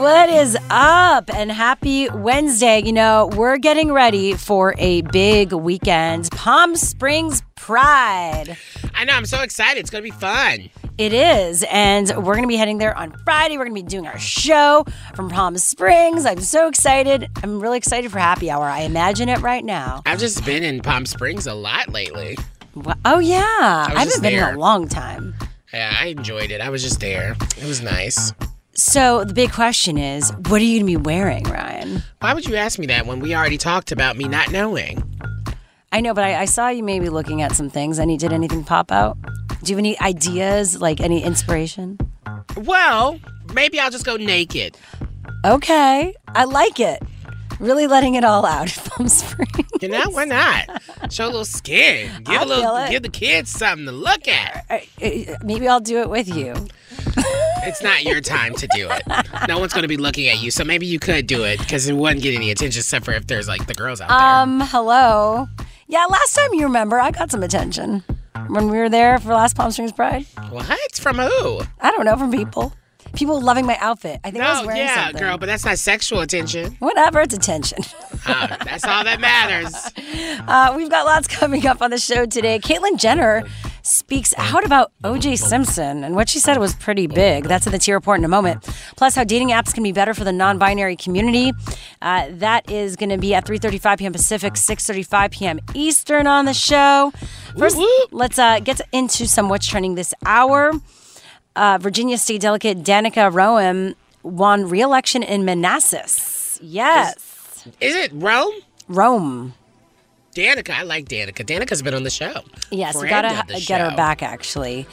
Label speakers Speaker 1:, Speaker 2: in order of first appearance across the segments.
Speaker 1: What is up? And happy Wednesday. You know, we're getting ready for a big weekend Palm Springs Pride.
Speaker 2: I know, I'm so excited. It's going to be fun.
Speaker 1: It is. And we're going to be heading there on Friday. We're going to be doing our show from Palm Springs. I'm so excited. I'm really excited for happy hour. I imagine it right now.
Speaker 2: I've just been in Palm Springs a lot lately.
Speaker 1: Oh, yeah. I,
Speaker 2: was
Speaker 1: haven't been in a long time.
Speaker 2: Yeah, I enjoyed it. I was just there. It was nice.
Speaker 1: So the big question is what are you going to be wearing, Ryan?
Speaker 2: Why would you ask me that when we already talked about me not knowing?
Speaker 1: I know, but I, I saw you maybe looking at some things. Any did anything pop out? Do you have any ideas, like any inspiration?
Speaker 2: Well, maybe I'll just go naked.
Speaker 1: Okay, I like it. Really letting it all out Palm Springs.
Speaker 2: You know, why not? Show a little skin. Give
Speaker 1: I
Speaker 2: a little give the kids something to look at.
Speaker 1: Uh, Maybe I'll do it with you.
Speaker 2: It's not your time to do it. No one's going to be looking at you, so maybe you could do it because it wouldn't get any attention except for if there's like the girls out there.
Speaker 1: Um, hello. Yeah, last time you remember, I got some attention when we were there for last Palm Springs Pride.
Speaker 2: What? From who?
Speaker 1: I don't know from people. People loving my outfit. I think I was
Speaker 2: No,
Speaker 1: wearing
Speaker 2: yeah,
Speaker 1: something.
Speaker 2: girl, but that's not sexual attention.
Speaker 1: Whatever, it's attention.
Speaker 2: Uh, that's all that matters.
Speaker 1: Uh, we've got lots coming up on the show today. Caitlyn Jenner speaks out about OJ Simpson, and what she said was pretty big. That's in the T report in a moment. Plus, how dating apps can be better for the non-binary community. Uh, that is going to be at 3:35 p.m. Pacific, 6:35 p.m. Eastern on the show. First, let's uh, get into some what's trending this hour. Uh, Virginia State Delegate Danica Rowan won re-election in Manassas. Yes,
Speaker 2: Is it Roem?
Speaker 1: Roem.
Speaker 2: Danica, I like Danica. Danica's been on the show.
Speaker 1: Yes, we gotta get her back. Actually,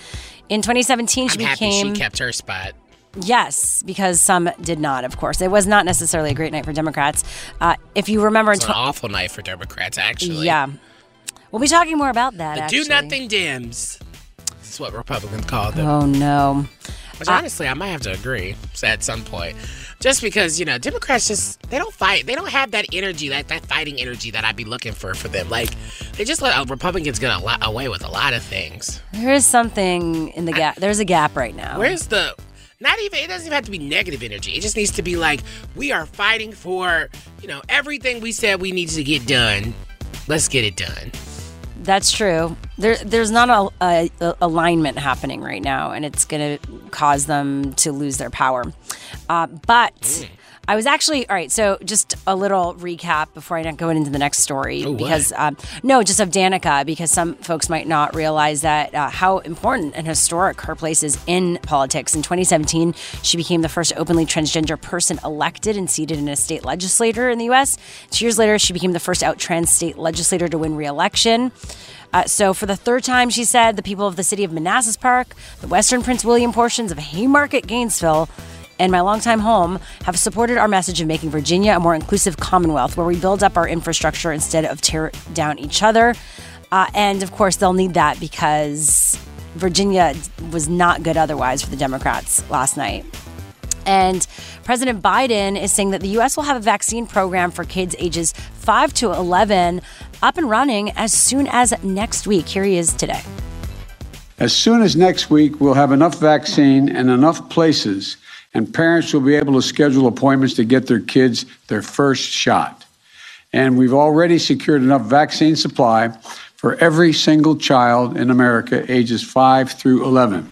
Speaker 1: in 2017, she
Speaker 2: I'm happy
Speaker 1: became
Speaker 2: she kept her spot.
Speaker 1: yes, because some did not. Of course, it was not necessarily a great night for Democrats. Uh, if you remember,
Speaker 2: It's
Speaker 1: tw-
Speaker 2: an awful night for Democrats, actually.
Speaker 1: yeah, we'll be talking more about that.
Speaker 2: Do nothing Dems. That's what Republicans call them.
Speaker 1: Oh no.
Speaker 2: Which honestly, I might have to agree at some point. Just because, you know, Democrats just, they don't fight. They don't have that energy, that, that fighting energy that I'd be looking for for them. Like, they just let uh, Republicans get a lot, away with a lot of things.
Speaker 1: There is something in the gap. There's a gap right now.
Speaker 2: Where's the not even it doesn't even have to be negative energy. It just needs to be like we are fighting for, you know, everything we said we needed to get done. Let's get it done.
Speaker 1: That's true. There, there's not a, a, a alignment happening right now, and it's going to cause them to lose their power. Uh, but I was actually all right. So just a little recap before I go into the next story,
Speaker 2: Oh,
Speaker 1: because um, no, just of Danica, because some folks might not realize that uh, how important and historic her place is in politics. In 2017, she became the first openly transgender person elected and seated in a state legislature in the U.S. Two years later, she became the first out trans state legislator to win re-election. Uh, so, for the third time, she said, the people of the city of Manassas Park, the western Prince William portions of Haymarket, Gainesville, and my longtime home have supported our message of making Virginia a more inclusive Commonwealth where we build up our infrastructure instead of tear down each other. Uh, and of course, they'll need that because Virginia was not good otherwise for the Democrats last night. And President Biden is saying that the U.S. will have a vaccine program for kids ages 5 to 11 up and running as soon as next week. Here he is today.
Speaker 3: As soon as next week, we'll have enough vaccine and enough places, and parents will be able to schedule appointments to get their kids their first shot. And we've already secured enough vaccine supply for every single child in America ages 5 through 11.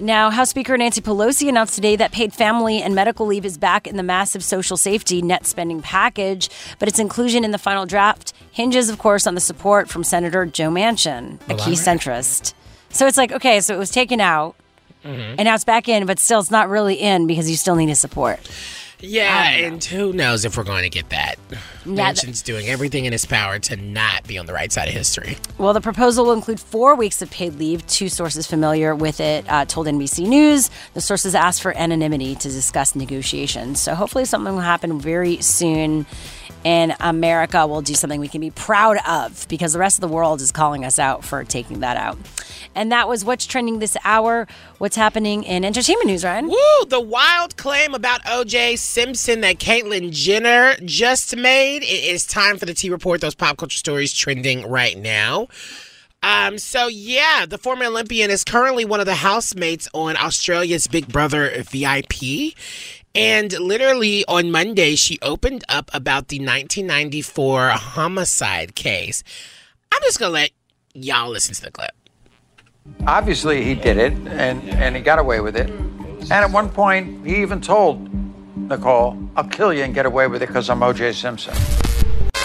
Speaker 1: Now, House Speaker Nancy Pelosi announced today that paid family and medical leave is back in the massive social safety net spending package, but its inclusion in the final draft hinges, of course, on the support from Senator Joe Manchin, a key centrist. So it's like, okay, so it was taken out, and now it's back in, but still, it's not really in because you still need his support.
Speaker 2: Yeah, and who knows if we're going to get that? Manchin's doing everything in his power to not be on the right side of history.
Speaker 1: Well, the proposal will include four weeks of paid leave. Two sources familiar with it uh, told NBC News. The sources asked for anonymity to discuss negotiations. So hopefully, something will happen very soon. And America will do something we can be proud of because the rest of the world is calling us out for taking that out. And that was what's trending this hour. What's happening in entertainment news, Ryan?
Speaker 2: Woo! The wild claim about O.J. Simpson that Caitlyn Jenner just made. It is time for the T Report. Those pop culture stories trending right now. Um, so yeah, the former Olympian is currently one of the housemates on Australia's Big Brother VIP. And literally on Monday, she opened up about the 1994 homicide case. I'm just gonna let y'all listen to the clip.
Speaker 4: Obviously, he did it, and, and he got away with it. And at one point, he even told Nicole, I'll kill you and get away with it because I'm OJ Simpson.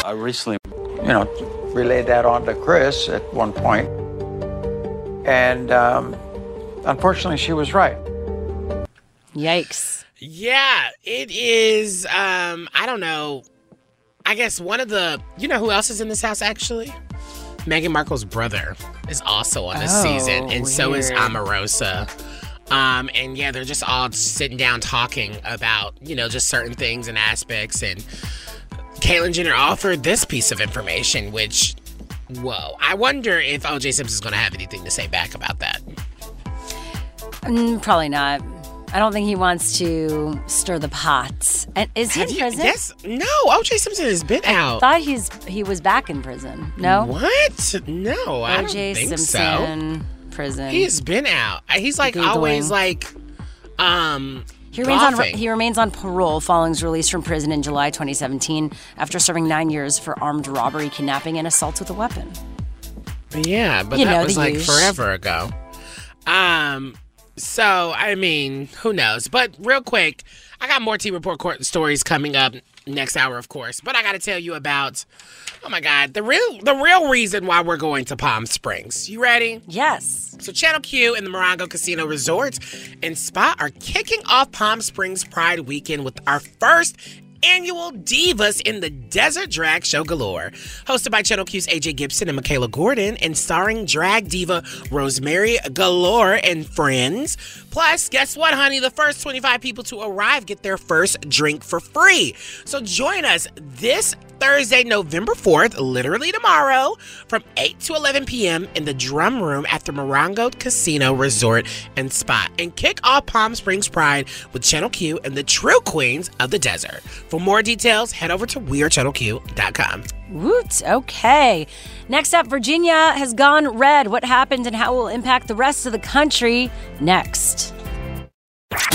Speaker 5: I recently,
Speaker 4: You know, relayed that on to Kris at one point. And um, unfortunately, she was right.
Speaker 1: Yikes.
Speaker 2: Yeah, it is. Um, I don't know. I guess one of the. You know who else is in this house actually? Meghan Markle's brother is also on this
Speaker 1: Oh,
Speaker 2: season, and so is Omarosa. Um, and yeah, they're just all sitting down talking about you know just certain things and aspects. And Caitlyn Jenner offered this piece of information, which. Whoa. I wonder if OJ Simpson's going to have anything to say back about that.
Speaker 1: Mm, probably not. I don't think he wants to stir the pot. And is he
Speaker 2: Have
Speaker 1: in
Speaker 2: you-
Speaker 1: prison?
Speaker 2: Yes. No, OJ Simpson has been out.
Speaker 1: thought he's he was back in prison. No.
Speaker 2: What? No, I don't
Speaker 1: OJ
Speaker 2: think so.
Speaker 1: Simpson prison.
Speaker 2: He's been out. He's like
Speaker 1: Googling.
Speaker 2: always like, um.
Speaker 1: He remains on
Speaker 2: golfing.
Speaker 1: he remains on parole following his release from prison in July 2017 after serving nine years for armed robbery, kidnapping, and assault with a weapon.
Speaker 2: Yeah, but
Speaker 1: You
Speaker 2: that
Speaker 1: know,
Speaker 2: was
Speaker 1: the
Speaker 2: like
Speaker 1: usual.
Speaker 2: forever ago. Um. So I mean, who knows? But real quick, I got more T report court stories coming up next hour, of course. But I got to tell you about. Oh my God, the real the real reason why we're going to Palm Springs. You ready?
Speaker 1: Yes.
Speaker 2: So Channel Q and the Morongo Casino Resort and Spa are kicking off Palm Springs Pride Weekend with our first annual Divas in the Desert Drag Show Galore. Hosted by Channel Q's AJ Gibson and Michaela Gordon and starring drag diva Rosemary Galore and friends. Plus, guess what, honey? The first 25 people to arrive get their first drink for free. So join us this Thursday, November 4th, literally tomorrow, from 8 to 11 p.m. in the Drum Room at the Morongo Casino Resort and Spa. And kick off Palm Springs Pride with Channel Q and the true queens of the desert. For more details, head over to WeAreChannelQ.com.
Speaker 1: Woot. Okay. Next up, Virginia has gone red. What happened and how it will impact the rest of the country next.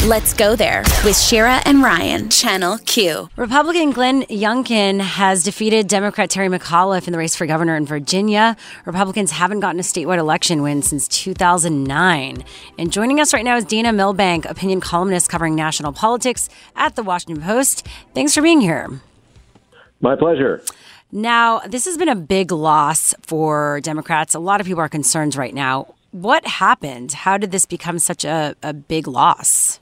Speaker 6: Let's go there with Shira and Ryan, Channel Q.
Speaker 1: Republican Glenn Youngkin has defeated Democrat Terry McAuliffe in the race for governor in Virginia. Republicans haven't gotten a statewide election win since 2009. And joining us right now is Dana Milbank, opinion columnist covering national politics at the Washington Post. Thanks for being here.
Speaker 7: My pleasure.
Speaker 1: Now, this has been a big loss for Democrats. A lot of people are concerned right now. What happened? How did this become such a, a big loss?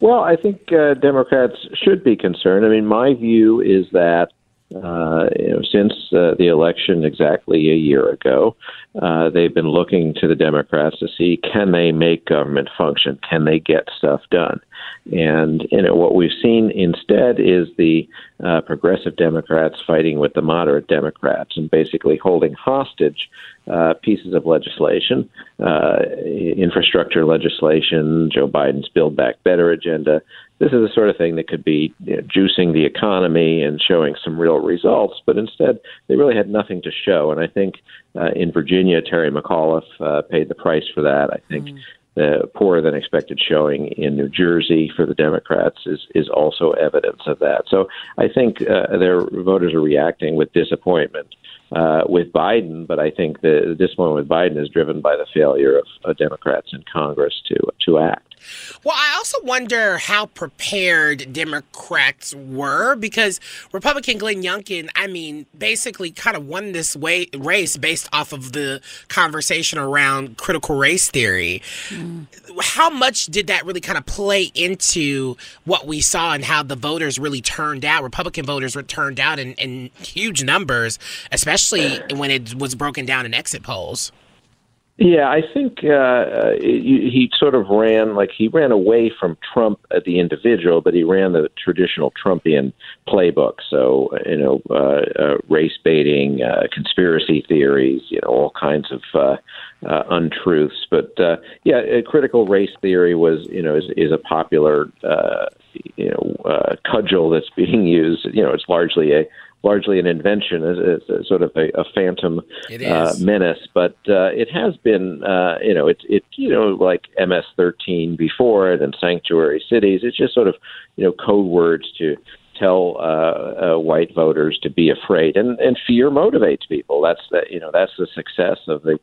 Speaker 7: Well, I think uh, Democrats should be concerned. I mean, my view is that uh, you know, since uh, the election exactly a year ago, uh, they've been looking to the Democrats to see can they make government function, can they get stuff done, and you know what we've seen instead is the uh, progressive Democrats fighting with the moderate Democrats and basically holding hostage uh, pieces of legislation, uh, infrastructure legislation, Joe Biden's Build Back Better agenda. This is the sort of thing that could be you know, juicing the economy and showing some real results, but instead they really had nothing to show. And I think uh, in Virginia, Terry McAuliffe uh, paid the price for that. I think the poorer than expected showing in New Jersey for the Democrats is is also evidence of that. So I think uh, their voters are reacting with disappointment. Uh, with Biden, but I think the, the disappointment with Biden is driven by the failure of uh, Democrats in Congress to to act.
Speaker 2: Well, I also wonder how prepared Democrats were because Republican Glenn Youngkin, I mean, basically kind of won this way, race based off of the conversation around critical race theory. Mm. How much did that really kind of play into what we saw and how the voters really turned out? Republican voters were turned out in, in huge numbers, especially when it was broken down in exit polls.
Speaker 7: Yeah, I think uh, he, he sort of ran like he ran away from Trump at the individual, but he ran the traditional Trumpian playbook. So you know, uh, uh, race baiting, uh, conspiracy theories, you know, all kinds of uh, uh, untruths. But uh, yeah, critical race theory was you know is, is a popular uh, you know uh, cudgel that's being used. You know, it's largely a largely an invention, it's, sort of a, a phantom uh, menace. But uh, it has been, uh, you know, it's it, you know, like MS-13 before it and sanctuary cities. It's just sort of, you know, code words to tell uh, uh, white voters to be afraid, and and fear motivates people. That's the, you know, that's the success of the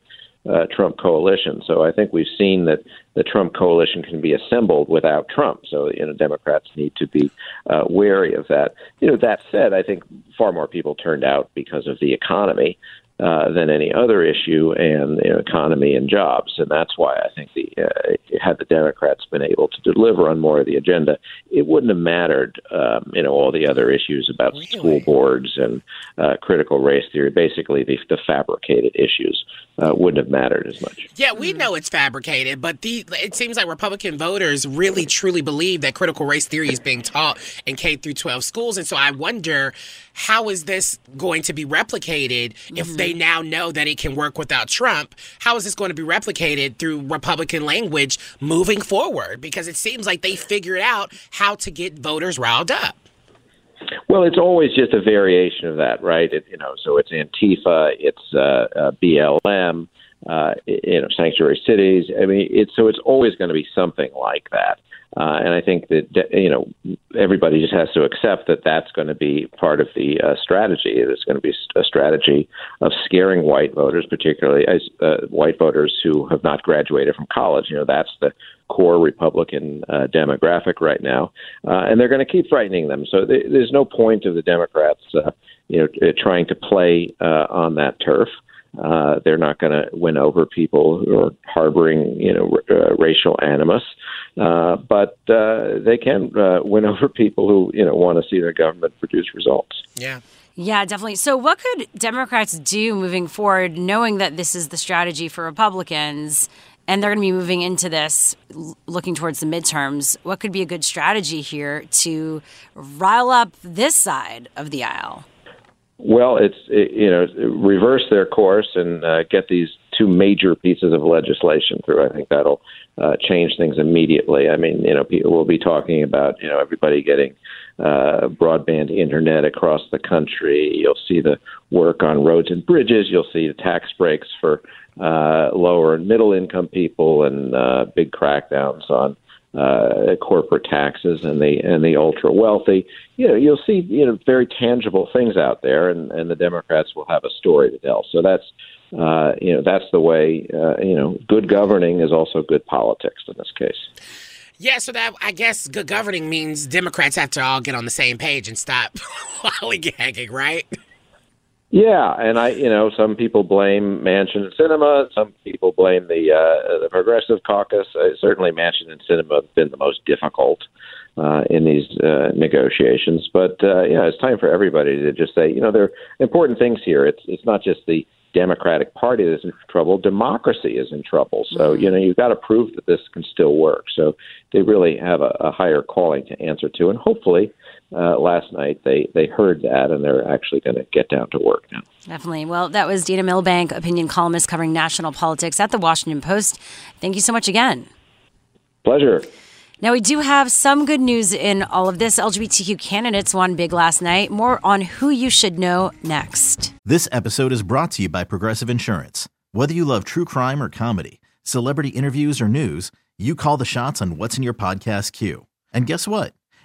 Speaker 7: uh, Trump coalition. So I think we've seen that the Trump coalition can be assembled without Trump. So you know, Democrats need to be uh, wary of that. You know, that said, I think far more people turned out because of the economy. Uh, than any other issue, and you know, economy and jobs, and that's why I think the uh, had the Democrats been able to deliver on more of the agenda, it wouldn't have mattered, um, you know, all the other issues about really? school boards and uh, critical race theory. Basically, the, the fabricated issues uh, wouldn't have mattered as much.
Speaker 2: Yeah, we know it's fabricated, but the it seems like Republican voters really truly believe that critical race theory is being taught in K through 12 schools, and so I wonder how is this going to be replicated mm-hmm. if they now know that it can work without Trump? How is this going to be replicated through Republican language moving forward? Because it seems like they figured out how to get voters riled up.
Speaker 7: Well, it's always just a variation of that, right? It, you know, so it's Antifa, it's uh, uh, BLM, uh, you know, sanctuary cities. I mean, it's so it's always going to be something like that. Uh, and I think that you know everybody just has to accept that that's going to be part of the uh, strategy. It's going to be a strategy of scaring white voters, particularly as uh, white voters who have not graduated from college. You know, that's the core Republican uh, demographic right now, uh, and they're going to keep frightening them. So th- there's no point of the Democrats, uh, you know, trying to play uh, on that turf. Uh, they're not going to win over people who are harboring, you know, r- uh, racial animus, uh, but uh, they can uh, win over people who, you know, want to see their government produce results.
Speaker 2: Yeah.
Speaker 1: Yeah, definitely. So, what could Democrats do moving forward, knowing that this is the strategy for Republicans, and they're going to be moving into this, looking towards the midterms? What could be a good strategy here to rile up this side of the aisle?
Speaker 7: Well, it's it, you know reverse their course and uh, get these two major pieces of legislation through. I think that'll uh, change things immediately. I mean, you know, people will be talking about you know everybody getting uh, broadband internet across the country. You'll see the work on roads and bridges. You'll see the tax breaks for uh, lower and middle income people, and uh, big crackdowns on uh, corporate taxes and the and the ultra wealthy. You know, you'll see you know very tangible things out there, and, and the Democrats will have a story to tell. So that's uh, you know that's the way. Uh, you know, good governing is also good politics in this case.
Speaker 2: Yeah, so that I guess good governing means Democrats have to all get on the same page and stop lollygagging, right?
Speaker 7: Yeah, and I, you know, some people blame Manchin and Sinema. Some people blame the uh, the Progressive Caucus. Uh, certainly, Manchin and Sinema have been the most difficult uh, in these uh, negotiations. But uh, yeah, it's time for everybody to just say, you know, there are important things here. It's it's not just the Democratic Party that's in trouble. Democracy is in trouble. So you know you've got to prove that this can still work. So they really have a, a higher calling to answer to, and hopefully uh, last night they they heard that and they're actually going to get down to work now.
Speaker 1: Definitely. Well, that was Dana Milbank, opinion columnist covering national politics at the Washington Post. Thank you so much again.
Speaker 7: Pleasure.
Speaker 1: Now, we do have some good news in all of this. LGBTQ candidates won big last night. More on who you should know next.
Speaker 8: This episode is brought to you by Progressive Insurance. Whether you love true crime or comedy, celebrity interviews or news, you call the shots on what's in your podcast queue. And guess what?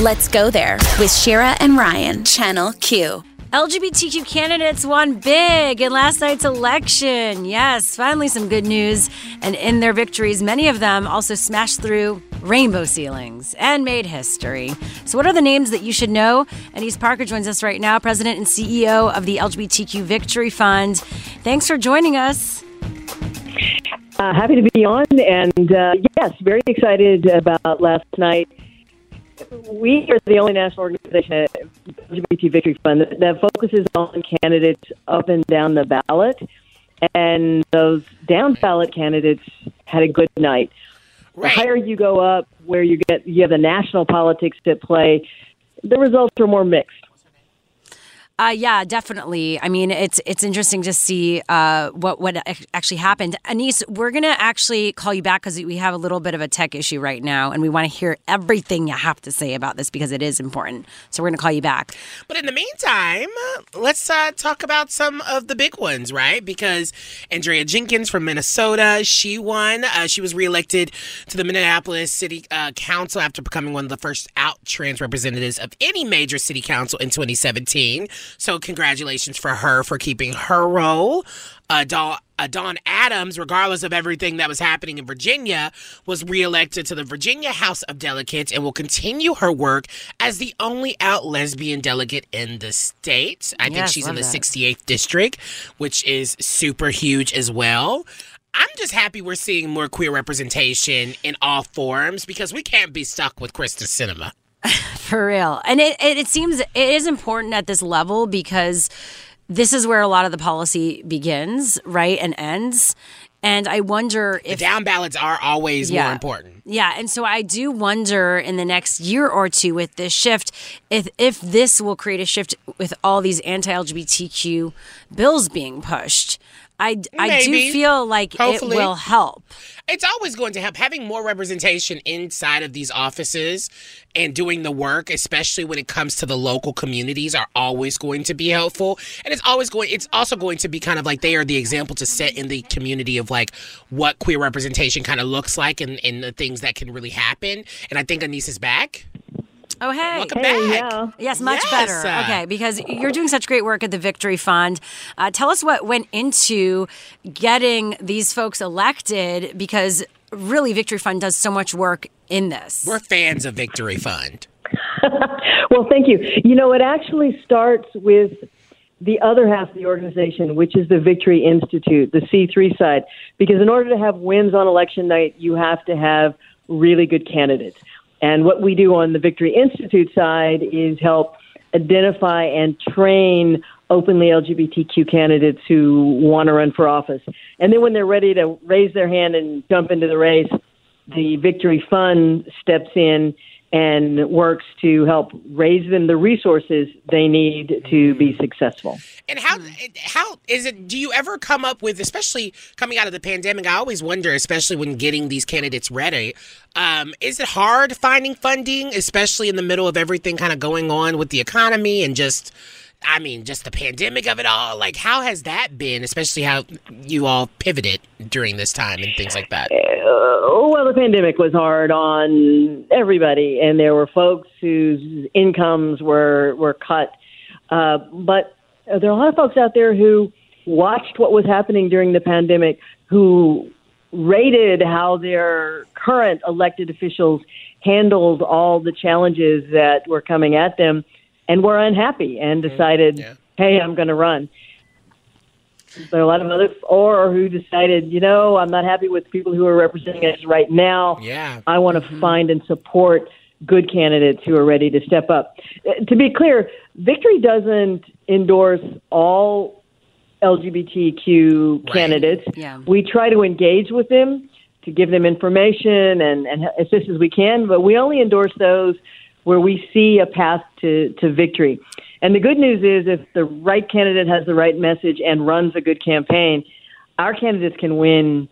Speaker 6: Let's go there with Shira and Ryan, Channel Q.
Speaker 1: LGBTQ candidates won big in last night's election. Yes, finally some good news. And in their victories, many of them also smashed through rainbow ceilings and made history. So, what are the names that you should know? Annise Parker joins us right now, President and CEO of the LGBTQ Victory Fund. Thanks for joining us.
Speaker 9: Uh, happy to be on, and uh, yes, very excited about last night. We are the only national organization, LGBT Victory Fund, that, that focuses on candidates up and down the ballot, and those down ballot candidates had a good night. The higher you go up, where you get you have the national politics at play, the results are more mixed.
Speaker 1: Uh, yeah, definitely. I mean, it's it's interesting to see uh, what what actually happened. Annise, we're gonna actually call you back because we have a little bit of a tech issue right now, and we want to hear everything you have to say about this because it is important. So we're gonna call you back.
Speaker 2: But in the meantime, let's uh, talk about some of the big ones, right? Because Andrea Jenkins from Minnesota, she won. Uh, she was reelected to the Minneapolis City uh, Council after becoming one of the first out trans representatives of any major city council in 2017. So congratulations for her for keeping her role. Uh, Dawn, uh, Dawn Adams, regardless of everything that was happening in Virginia, was reelected to the Virginia House of Delegates and will continue her work as the only out lesbian delegate in the state. I think she's in the
Speaker 1: that.
Speaker 2: 68th district, which is super huge as well. I'm just happy we're seeing more queer representation in all forms because we can't be stuck with Krista Sinema.
Speaker 1: For real. And it, it, it seems it is important at this level because this is where a lot of the policy begins, right, and ends. And I wonder if
Speaker 2: the down ballots are always more important.
Speaker 1: Yeah, and so I do wonder in the next year or two with this shift if if this will create a shift with all these anti-LGBTQ bills being pushed. I, I do feel like
Speaker 2: Hopefully.
Speaker 1: it will help.
Speaker 2: It's always going to help. Having more representation inside of these offices and doing the work, especially when it comes to the local communities, are always going to be helpful. And it's always going. It's also going to be kind of like they are the example to set in the community of like what queer representation kind of looks like and, and the things that can really happen. And I think Annise is back.
Speaker 1: Oh, hey.
Speaker 2: Welcome Hey, back. yeah.
Speaker 1: Yes, much
Speaker 2: Yes.
Speaker 1: better. Okay, because you're doing such great work at the Victory Fund. Uh, tell us what went into getting these folks elected because really Victory Fund does so much work in this.
Speaker 2: We're fans of Victory Fund.
Speaker 9: Well, thank you. You know, it actually starts with the other half of the organization, which is the Victory Institute, the C3 side, because in order to have wins on election night, you have to have really good candidates. And what we do on the Victory Institute side is help identify and train openly LGBTQ candidates who want to run for office. And then when they're ready to raise their hand and jump into the race, the Victory Fund steps in and works to help raise them the resources they need to be successful.
Speaker 2: And how how is it? Do you ever come up with, especially coming out of the pandemic? I always wonder, especially when getting these candidates ready, um, is it hard finding funding, especially in the middle of everything kind of going on with the economy and just, I mean, just the pandemic of it all? Like, how has that been? Especially how you all pivoted during this time and things like that.
Speaker 9: Uh, well, the pandemic was hard on everybody, and there were folks whose incomes were were cut. Uh, but there are a lot of folks out there who watched what was happening during the pandemic, who rated how their current elected officials handled all the challenges that were coming at them, and were unhappy and decided, "Hey, I'm going to run." There are a lot of others, or who decided, you know, I'm not happy with people who are representing us right now.
Speaker 2: Yeah.
Speaker 9: I want to find and support good candidates who are ready to step up. Uh, To be clear, Victory doesn't endorse all LGBTQ candidates.
Speaker 1: Yeah.
Speaker 9: We try to engage with them to give them information and, and assist as we can, but we only endorse those where we see a path to, to victory. And the good news is if the right candidate has the right message and runs a good campaign, our candidates can win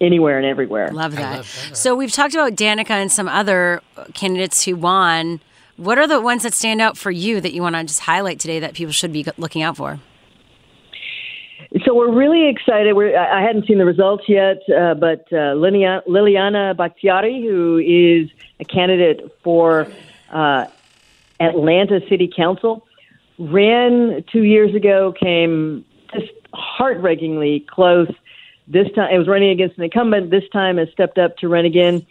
Speaker 9: anywhere and everywhere.
Speaker 1: Love that. So we've talked about Danica and some other candidates who won. What are the ones that stand out for you that you want to just highlight today that people should be looking out for?
Speaker 9: So we're really excited. We're, I I hadn't seen the results yet, uh, but uh, Liliana, Liliana Bakhtiari, who is a candidate for uh, Atlanta City Council, ran two years ago, came just heartbreakingly close. This time, it was running against an incumbent. This time, has stepped up to run again.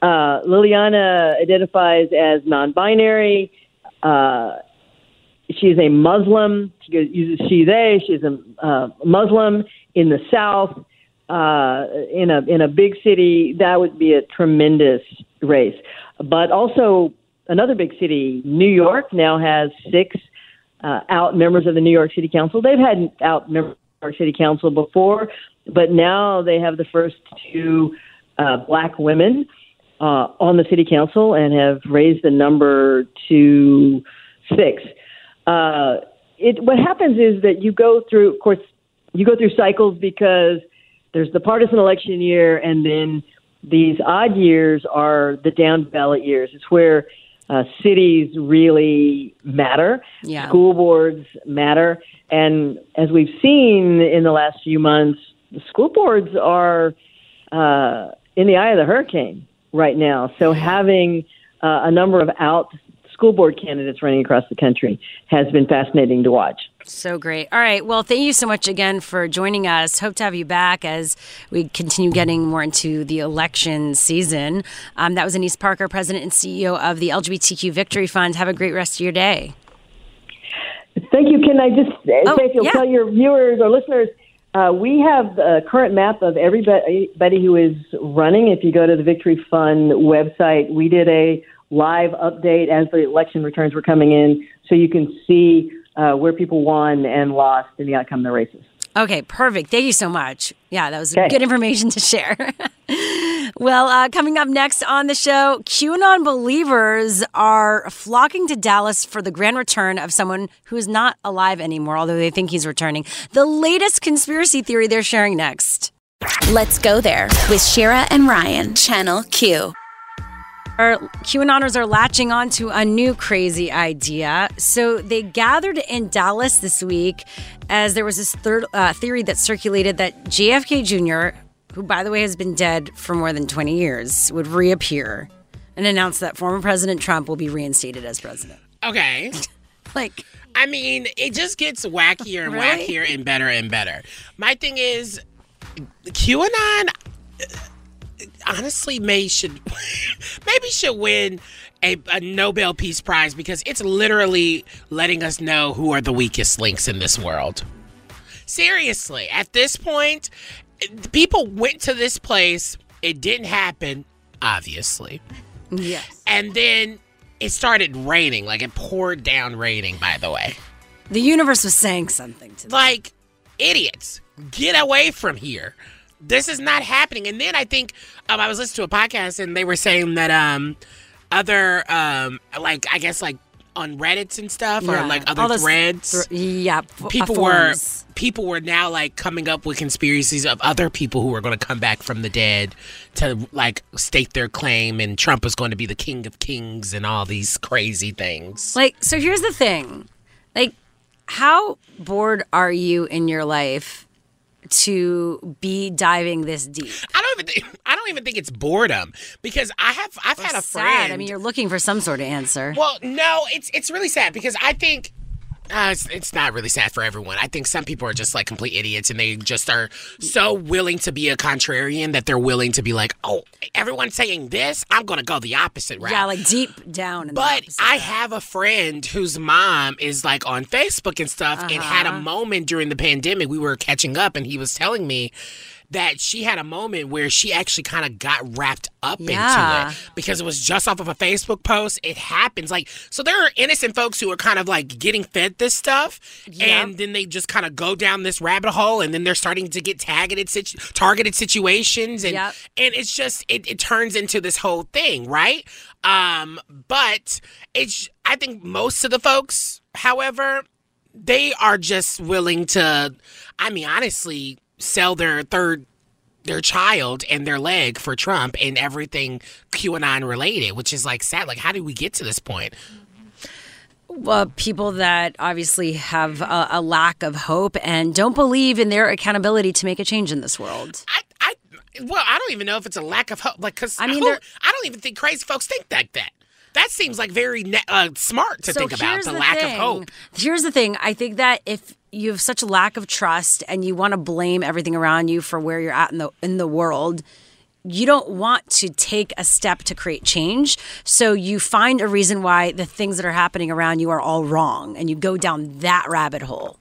Speaker 9: Uh, Liliana identifies as non-binary. Uh, is a Muslim. She uses she they. She's a uh, Muslim in the South, uh, in a in a big city. That would be a tremendous race. But also another big city, New York, now has six uh, out members of the New York City Council. They've had out members of the New York City Council before, but now they have the first two uh, black women uh, on the City Council and have raised the number to six. Uh, it, what happens is that you go through, of course, you go through cycles because there's the partisan election year, and then these odd years are the down ballot years. It's where uh, cities really matter.
Speaker 1: Yeah.
Speaker 9: School boards matter. And as we've seen in the last few months, the school boards are uh, in the eye of the hurricane right now. So having uh, a number of out school board candidates running across the country has been fascinating to watch.
Speaker 1: So great. All right. Well, thank you so much again for joining us. Hope to have you back as we continue getting more into the election season. Um, that was Annise Parker, President and CEO of the LGBTQ Victory Fund. Have a great rest of your day.
Speaker 9: Thank you. Can I just uh,
Speaker 1: Oh,
Speaker 9: say, if you'll
Speaker 1: yeah.
Speaker 9: tell your viewers or listeners, uh, we have a current map of everybody everybody who is running. If you go to the Victory Fund website, we did a live update as the election returns were coming in, so you can see uh, where people won and lost in the outcome of the races.
Speaker 1: Okay, perfect. Thank you so much. Yeah, that was
Speaker 9: Okay.
Speaker 1: good information to share. well, uh, coming up next on the show, QAnon believers are flocking to Dallas for the grand return of someone who is not alive anymore, although they think he's returning. The latest conspiracy theory they're sharing next.
Speaker 6: Let's go there with Shira and Ryan, Channel Q.
Speaker 1: Our QAnoners are latching on to a new crazy idea. So they gathered in Dallas this week as there was this third uh, theory that circulated that JFK Jr., who by the way has been dead for more than 20 years, would reappear and announce that former President Trump will be reinstated as president.
Speaker 2: Okay.
Speaker 1: like,
Speaker 2: I mean, it just gets wackier and
Speaker 1: Really?
Speaker 2: wackier and better and better. My thing is, QAnon honestly may should maybe should win a, a Nobel Peace Prize because it's literally letting us know who are the weakest links in this world. Seriously, at this point, people went to this place. It didn't happen, obviously.
Speaker 1: Yes.
Speaker 2: And then it started raining. Like it poured down raining, by the way.
Speaker 1: The universe was saying something to them.
Speaker 2: Like, idiots, get away from here. This is not happening. And then I think um, I was listening to a podcast and they were saying that um, other, um, like, I guess, like on Reddits and stuff or like other
Speaker 1: those
Speaker 2: threads.
Speaker 1: thr- yeah, uh,
Speaker 2: people were people were now like coming up with conspiracies of other people who were going to come back from the dead to like state their claim and Trump was going to be the king of kings and all these crazy things.
Speaker 1: Like, so here's the thing. Like, how bored are you in your life to be diving this deep?
Speaker 2: I don't even think, I don't even think it's boredom because I have I've had a
Speaker 1: Sad.
Speaker 2: friend.
Speaker 1: I mean, you're looking for some sort of answer.
Speaker 2: Well, no, it's it's really sad because I think uh, it's, it's not really sad for everyone. I think some people are just like complete idiots and they just are so willing to be a contrarian that they're willing to be like, oh, everyone's saying this, I'm gonna go the opposite route.
Speaker 1: yeah, like deep down. In
Speaker 2: But. I have a friend whose mom is like on Facebook and stuff and had a
Speaker 1: Uh-huh.
Speaker 2: moment during the pandemic. We were catching up and he was telling me that she had a moment where she actually kind of got wrapped up
Speaker 1: Yeah.
Speaker 2: into it because it was just off of a Facebook post. It happens. Like, so there are innocent folks who are kind of like getting fed this stuff and then they just kind of go down this rabbit hole and then they're starting to get targeted, situ- targeted situations. And,
Speaker 1: Yep.
Speaker 2: and it's just, it, it turns into this whole thing, right? Um, but it's, I think most of the folks, however, they are just willing to, I mean, honestly, sell their third their child and their leg for Trump and everything QAnon related, which is like sad. Like, how did we get to this point?
Speaker 1: well, people that obviously have a, a lack of hope and don't believe in their accountability to make a change in this world.
Speaker 2: I, I, well, I don't even know if it's a lack of hope. Like, cause
Speaker 1: I mean,
Speaker 2: who- I don't even think crazy folks think like that. That seems like very uh, smart to
Speaker 1: So
Speaker 2: think about the,
Speaker 1: the
Speaker 2: lack
Speaker 1: thing.
Speaker 2: of hope.
Speaker 1: Here's the thing. I think that if you have such a lack of trust and you want to blame everything around you for where you're at in the in the world, you don't want to take a step to create change. So you find a reason why the things that are happening around you are all wrong and you go down that rabbit hole.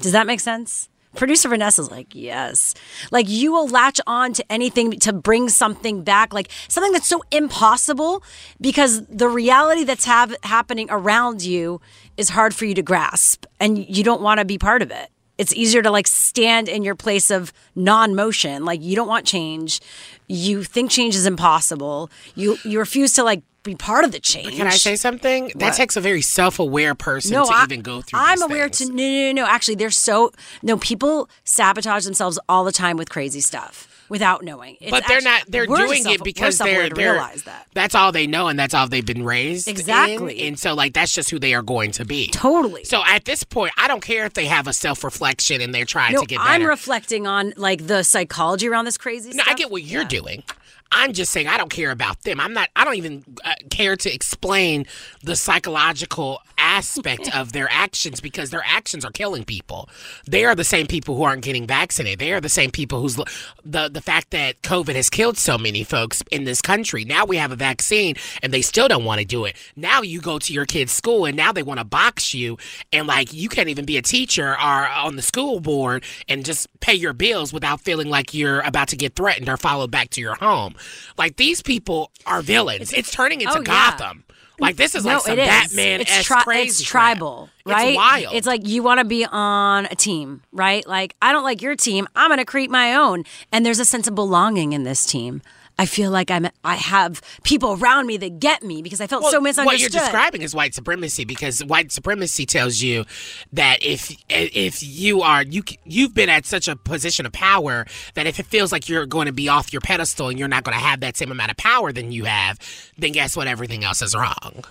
Speaker 1: Does that make sense? Producer Vanessa's like, yes. Like you will latch on to anything to bring something back, like something that's so impossible because the reality that's have, happening around you is hard for you to grasp and you don't want to be part of it. It's easier to like stand in your place of non motion. Like you don't want change. You think change is impossible. You you refuse to like be part of the change.
Speaker 2: Can I say something? That takes a very self-aware person to
Speaker 1: I,
Speaker 2: even go through.
Speaker 1: I'm aware
Speaker 2: things.
Speaker 1: to no, no, no, no. Actually, they're so no. People sabotage themselves all the time with crazy stuff without knowing. It's
Speaker 2: but they're
Speaker 1: actually-
Speaker 2: not. They're doing
Speaker 1: self-
Speaker 2: it because they're
Speaker 1: to
Speaker 2: they're
Speaker 1: realize that.
Speaker 2: That's all they know, and that's all they've been raised. in,
Speaker 1: Exactly.
Speaker 2: and so, like, that's just who they are going to be.
Speaker 1: Totally.
Speaker 2: So at this point, I don't care if they have a self-reflection and they're trying
Speaker 1: No,
Speaker 2: to get better.
Speaker 1: I'm reflecting on like the psychology around this crazy stuff.
Speaker 2: no,
Speaker 1: stuff.
Speaker 2: I get what you're doing. I'm just saying I don't care about them. I'm not. I don't even uh, care to explain the psychological aspect of their actions because their actions are killing people. They are the same people who aren't getting vaccinated. They are the same people who's the the fact that COVID has killed so many folks in this country. Now we have a vaccine and they still don't want to do it. Now you go to your kid's school and now they want to box you and like you can't even be a teacher or on the school board and just pay your bills without feeling like you're about to get threatened or followed back to your home. Like these people are villains. It's, turning into
Speaker 1: Oh, yeah.
Speaker 2: Gotham. Like this is
Speaker 1: no,
Speaker 2: like some. Batman
Speaker 1: It's,
Speaker 2: esque
Speaker 1: tri-
Speaker 2: crazy.
Speaker 1: it's
Speaker 2: crap.
Speaker 1: tribal,
Speaker 2: It's
Speaker 1: right?
Speaker 2: wild.
Speaker 1: It's like you want to be on a team, right? Like I don't like your team. I'm going to create my own, and there's a sense of belonging in this team. I feel like I'm. I have people around me that get me because I felt so misunderstood.
Speaker 2: What you're describing is white supremacy because white supremacy tells you that if if you are you you've been at such a position of power that if it feels like you're going to be off your pedestal and you're not going to have that same amount of power than you have, then guess what? Everything else is wrong.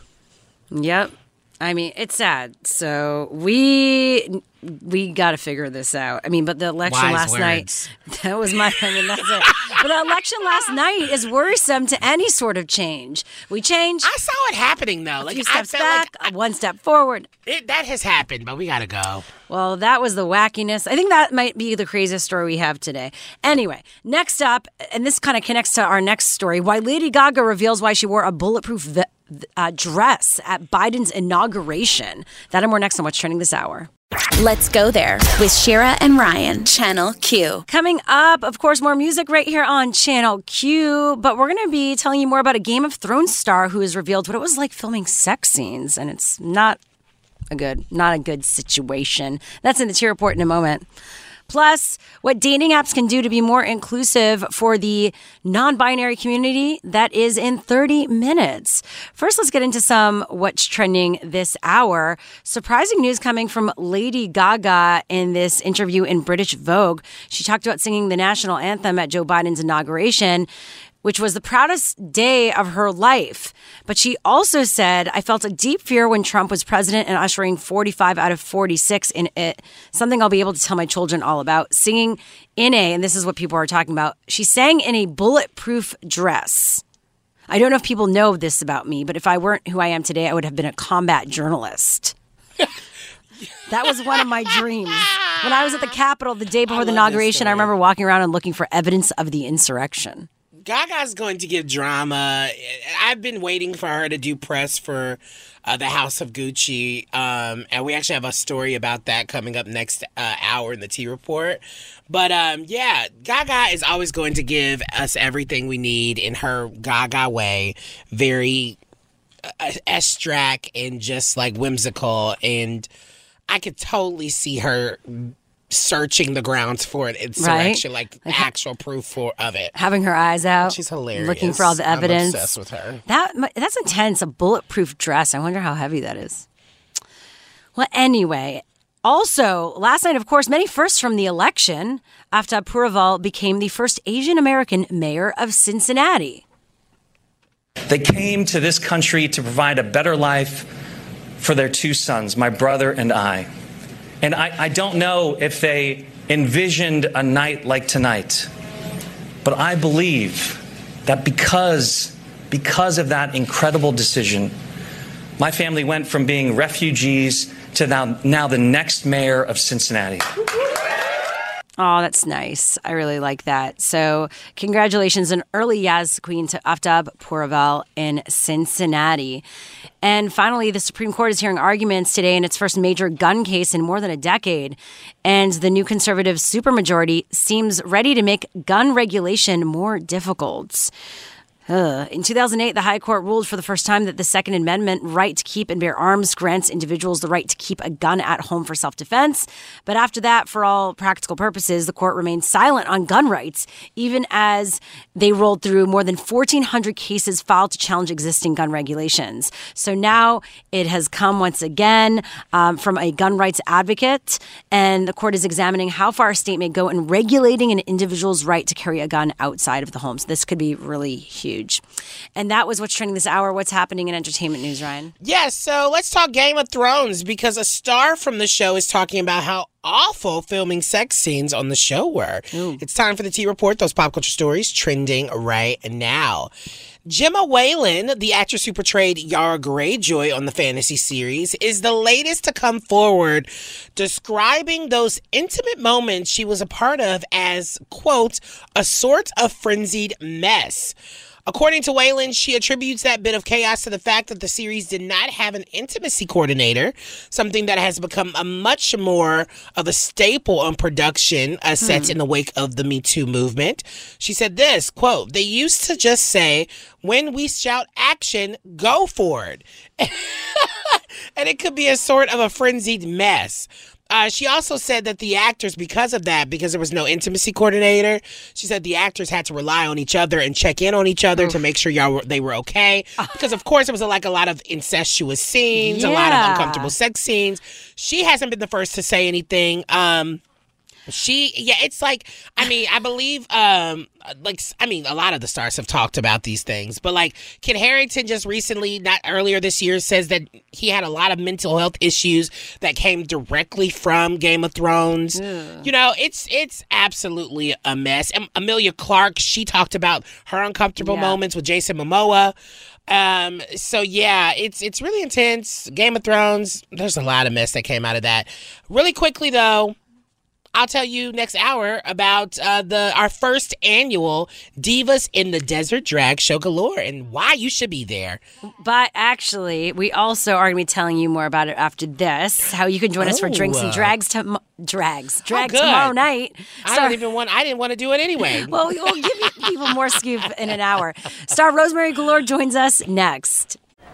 Speaker 1: Yep. I mean, it's sad. So we we got to figure this out. I mean, but the election
Speaker 2: Wise
Speaker 1: last
Speaker 2: words.
Speaker 1: night that was my. I mean, that's it. but the election last night is worrisome to any sort of change. We changed.
Speaker 2: I saw it happening though.
Speaker 1: A
Speaker 2: Like
Speaker 1: few
Speaker 2: I
Speaker 1: steps back,
Speaker 2: like
Speaker 1: one step forward.
Speaker 2: it, that has happened, but we got to go.
Speaker 1: Well, that was the wackiness. I think that might be the craziest story we have today. Anyway, next up, and this kind of connects to our next story why Lady Gaga reveals why she wore a bulletproof ve- uh, dress at Biden's inauguration. That and more next on What's Trending This Hour.
Speaker 6: Let's go there with Shira and Ryan, Channel Q.
Speaker 1: Coming up, of course, more music right here on Channel Q, but we're going to be telling you more about a Game of Thrones star who has revealed what it was like filming sex scenes, and it's not a good, not a good situation. That's in the T report in a moment. Plus, what dating apps can do to be more inclusive for the non binary community, that is in 30 minutes. First, let's get into some what's trending this hour. Surprising news coming from Lady Gaga in this interview in British Vogue. She talked about singing the national anthem at Joe Biden's inauguration which was the proudest day of her life. But she also said, I felt a deep fear when Trump was president and ushering 45 out of 46 in it, something I'll be able to tell my children all about. Singing in a, and this is what people are talking about, she sang in a bulletproof dress. I don't know if people know this about me, but if I weren't who I am today, I would have been a combat journalist. that was one of my dreams. When I was at the Capitol the day before the inauguration, I remember walking around and looking for evidence of the insurrection.
Speaker 2: Gaga's going to give drama. I've been waiting for her to do press for uh, the House of Gucci, um, and we actually have a story about that coming up next uh, hour in the T Report. But um, yeah, Gaga is always going to give us everything we need in her Gaga way, very uh, estrac and just like whimsical, and I could totally see her searching the grounds for an insurrection, like,
Speaker 1: Like-
Speaker 2: actual proof for of it.
Speaker 1: Having her eyes out.
Speaker 2: She's hilarious.
Speaker 1: Looking for all the evidence.
Speaker 2: I'm obsessed with her.
Speaker 1: That that's intense. A bulletproof dress. I wonder how heavy that is. Well, anyway, also last night, of course, many firsts from the election. Aftab Pureval became the first Asian American mayor of Cincinnati.
Speaker 10: They came to this country to provide a better life for their two sons, my brother and I. And I, I don't know if they envisioned a night like tonight, but I believe that because, because of that incredible decision, my family went from being refugees to now, now the next mayor of Cincinnati.
Speaker 1: Oh, that's nice. I really like that. So, congratulations, an early Yaz Queen to Aftab Pureval in Cincinnati. And finally, the Supreme Court is hearing arguments today in its first major gun case in more than a decade. And the new conservative supermajority seems ready to make gun regulation more difficult. In 2008, the High Court ruled for the first time that the Second Amendment right to keep and bear arms grants individuals the right to keep a gun at home for self defense. But after that, for all practical purposes, the court remained silent on gun rights, even as they rolled through more than 1,400 cases filed to challenge existing gun regulations. So now it has come once again um, from a gun rights advocate, and the court is examining how far a state may go in regulating an individual's right to carry a gun outside of the home. So this could be really huge. And that was what's trending this hour. What's happening in entertainment news, Ryan?
Speaker 2: Yes, so let's talk Game of Thrones because a star from the show is talking about how awful filming sex scenes on the show were. It's time for the T Report, those pop culture stories trending right now. Gemma Whelan, the actress who portrayed Yara Greyjoy on the fantasy series, is the latest to come forward describing those intimate moments she was a part of as, quote, a sort of frenzied mess. According to Whelan, she attributes that bit of chaos to the fact that the series did not have an intimacy coordinator, something that has become a much more of a staple on production uh, sets
Speaker 11: Hmm.
Speaker 2: in the wake of the Me Too movement. She said this, quote, they used to just say, when we shout action, go for it. and it could be a sort of a frenzied mess. Uh, she also said that the actors, because of that, because there was no intimacy coordinator, she said the actors had to rely on each other and check in on each other to make sure y'all were, they were okay. Because of course, it was like a lot of incestuous scenes, a lot of uncomfortable sex scenes. She hasn't been the first to say anything. Um, she, yeah, it's like, I mean, I believe, um, like, I mean, a lot of the stars have talked about these things, but like, Kit Harington just recently, not earlier this year, says that he had a lot of mental health issues that came directly from Game of Thrones. You know, it's it's absolutely a mess. And Emilia Clarke, she talked about her uncomfortable
Speaker 1: Yeah.
Speaker 2: moments with Jason Momoa. Um, so yeah, it's it's really intense. Game of Thrones, there's a lot of mess that came out of that. Really quickly though, I'll tell you next hour about uh, the our first annual Divas in the Desert drag show galore and why you should be there.
Speaker 1: But actually, we also are going to be telling you more about it after this. How you can join us for drinks and
Speaker 2: Oh.
Speaker 1: drags to drags drag
Speaker 2: good.
Speaker 1: tomorrow night.
Speaker 2: I
Speaker 1: Star-
Speaker 2: don't even want. I didn't want to do it anyway.
Speaker 1: well, we'll give you people more scoop in an hour. Star Rosemary Galore joins us next.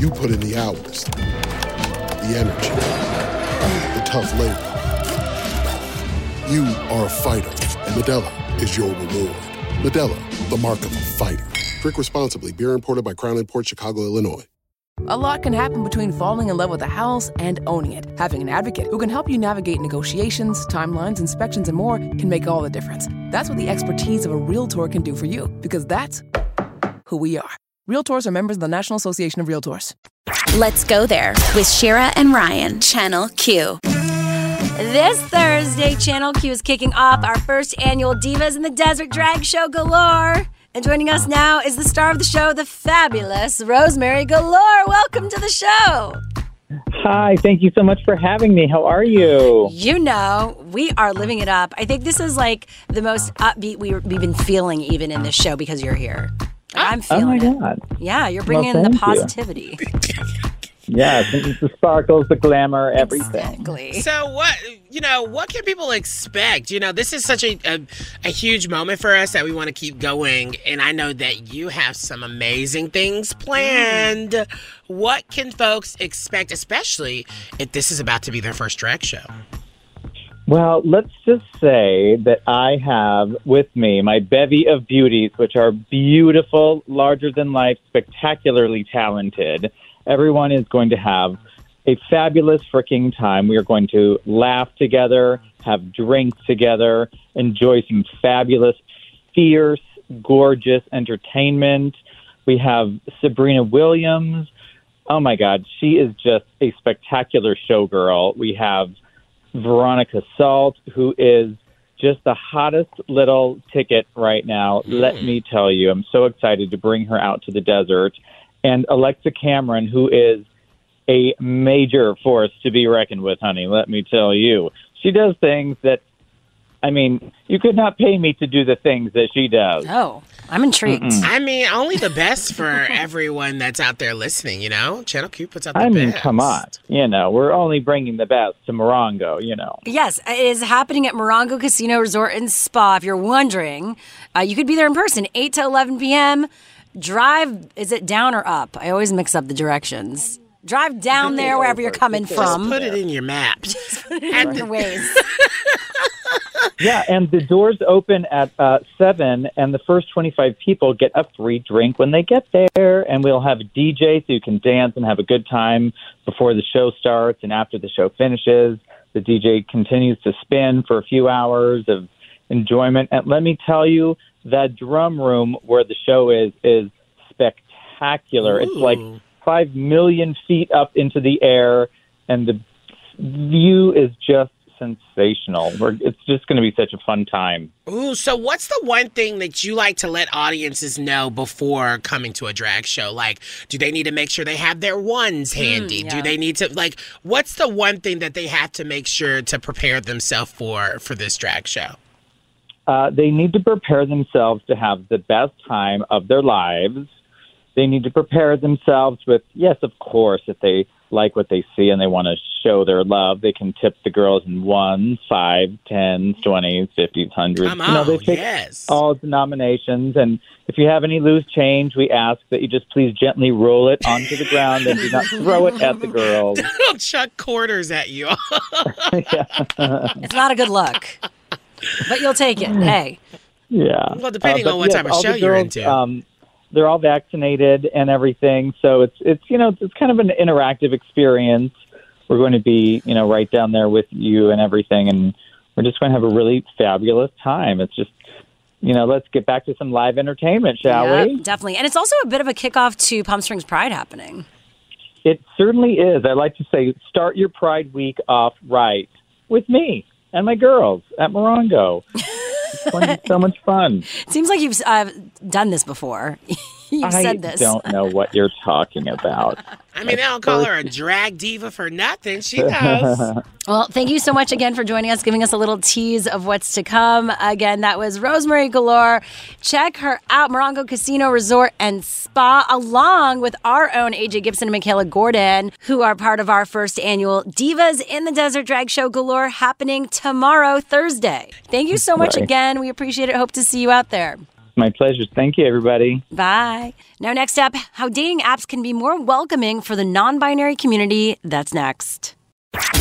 Speaker 11: You put in the hours, the energy, the tough labor. You are a fighter, and Modelo is your reward. Modelo, the mark of a fighter. Drink responsibly. Beer imported by Crown Imports Chicago, Illinois.
Speaker 12: A lot can happen between falling in love with a house and owning it. Having an advocate who can help you navigate negotiations, timelines, inspections, and more can make all the difference. That's what the expertise of a Realtor can do for you, because that's who we are. Realtors are members of the National Association of Realtors.
Speaker 6: Let's go there with Shira and Ryan, Channel Q.
Speaker 1: This Thursday, Channel Q is kicking off our first annual Divas in the Desert Drag Show Galore. And joining us now is the star of the show, the fabulous Rosemary Galore. Welcome to the show.
Speaker 13: Hi, thank you so much for having me. How are you?
Speaker 1: You know, we are living it up. I think this is like the most upbeat we, we've been feeling even in this show because you're here. I'm
Speaker 13: Oh my
Speaker 1: feeling it.
Speaker 13: God.
Speaker 1: Yeah, you're
Speaker 13: Well,
Speaker 1: bringing the positivity.
Speaker 13: yeah, it's the sparkles, the glamour, everything.
Speaker 1: Exactly.
Speaker 2: So what you know, what can people expect? You know, this is such a, a, a huge moment for us that we want to keep going. And I know that you have some amazing things planned. What can folks expect, especially if this is about to be their first drag show?
Speaker 13: Well, let's just say that I have with me my bevy of beauties, which are beautiful, larger than life, spectacularly talented. Everyone is going to have a fabulous freaking time. We are going to laugh together, have drinks together, enjoy some fabulous, fierce, gorgeous entertainment. We have Sabrina Williams. Oh my God, she is just a spectacular showgirl. We have Veronica Salt, who is just the hottest little ticket right now. Let hmm. me tell you, I'm so excited to bring her out to the desert. And Alexa Cameron, who is a major force to be reckoned with, honey. Let me tell you. She does things that, I mean, you could not pay me to do the things that she does.
Speaker 1: Oh, I'm intrigued.
Speaker 13: Mm-mm.
Speaker 2: I mean, only the best for everyone that's out there listening, you know? Channel Q puts out the
Speaker 13: I mean,
Speaker 2: best.
Speaker 13: come on. You know, we're only bringing the best to Morongo, you know.
Speaker 1: Yes, it is happening at Morongo Casino Resort and Spa. If you're wondering, uh, you could be there in person, 8 to 11 p.m. Drive, is it down or up? I always mix up the directions. Drive down there wherever you're coming
Speaker 2: Just
Speaker 1: from.
Speaker 2: put it in your map.
Speaker 1: put it in your Waze.
Speaker 13: Yeah, and the doors open at uh, 7, and the first 25 people get a free drink when they get there. And we'll have a DJ so you can dance and have a good time before the show starts and after the show finishes. The DJ continues to spin for a few hours of enjoyment. And let me tell you, that drum room where the show is is spectacular. It's like 5 million feet up into the air, and the view is just sensational. We're, it's just going to be such a fun time.
Speaker 2: Ooh, so what's the one thing that you like to let audiences know before coming to a drag show? Like, do they need to make sure they have their ones handy? Do they need to like what's the one thing that they have to make sure to prepare themselves for for this drag show?
Speaker 13: Uh, they need to prepare themselves to have the best time of their lives. They need to prepare themselves with, yes, of course, if they like what they see and they want to show their love, they can tip the girls in ones, five, tens, twenties, fifties, hundreds.
Speaker 2: Come
Speaker 13: you know, they take
Speaker 2: yes.
Speaker 13: all denominations. And if you have any loose change, we ask that you just please gently roll it onto the ground and do not throw it at the girls.
Speaker 2: I'll chuck quarters at you.
Speaker 1: It's not a good look, but you'll take it. Hey.
Speaker 13: Yeah.
Speaker 2: Well, depending
Speaker 13: but
Speaker 2: on what
Speaker 13: yes,
Speaker 2: type of
Speaker 13: all
Speaker 2: show
Speaker 13: the
Speaker 2: you're into.
Speaker 13: Um, they're all vaccinated and everything, so it's it's you know it's kind of an interactive experience. We're going to be you know right down there with you and everything, and we're just going to have a really fabulous time. It's just you know let's get back to some live entertainment, shall
Speaker 1: Yeah,
Speaker 13: we?
Speaker 1: Definitely. And it's also a bit of a kickoff to Palm Springs Pride happening.
Speaker 13: It certainly is. I like to say, start your Pride Week off right with me and my girls at Morongo. So much fun.
Speaker 1: Seems like you've uh, done this before. you
Speaker 13: I
Speaker 1: said this.
Speaker 13: I don't know what you're talking about.
Speaker 2: I mean, they don't call her a drag diva for nothing. She does.
Speaker 1: Well, thank you so much again for joining us, giving us a little tease of what's to come. Again, that was Rosemary Galore. Check her out, Morongo Casino Resort and Spa, along with our own AJ Gibson and Michaela Gordon, who are part of our first annual Divas in the Desert Drag Show Galore happening tomorrow, Thursday. Thank you so much
Speaker 13: Right.
Speaker 1: again. We appreciate it. Hope to see you out there.
Speaker 13: My pleasure. Thank you, everybody.
Speaker 1: Bye. Now, next up, how dating apps can be more welcoming for the non binary community. That's next.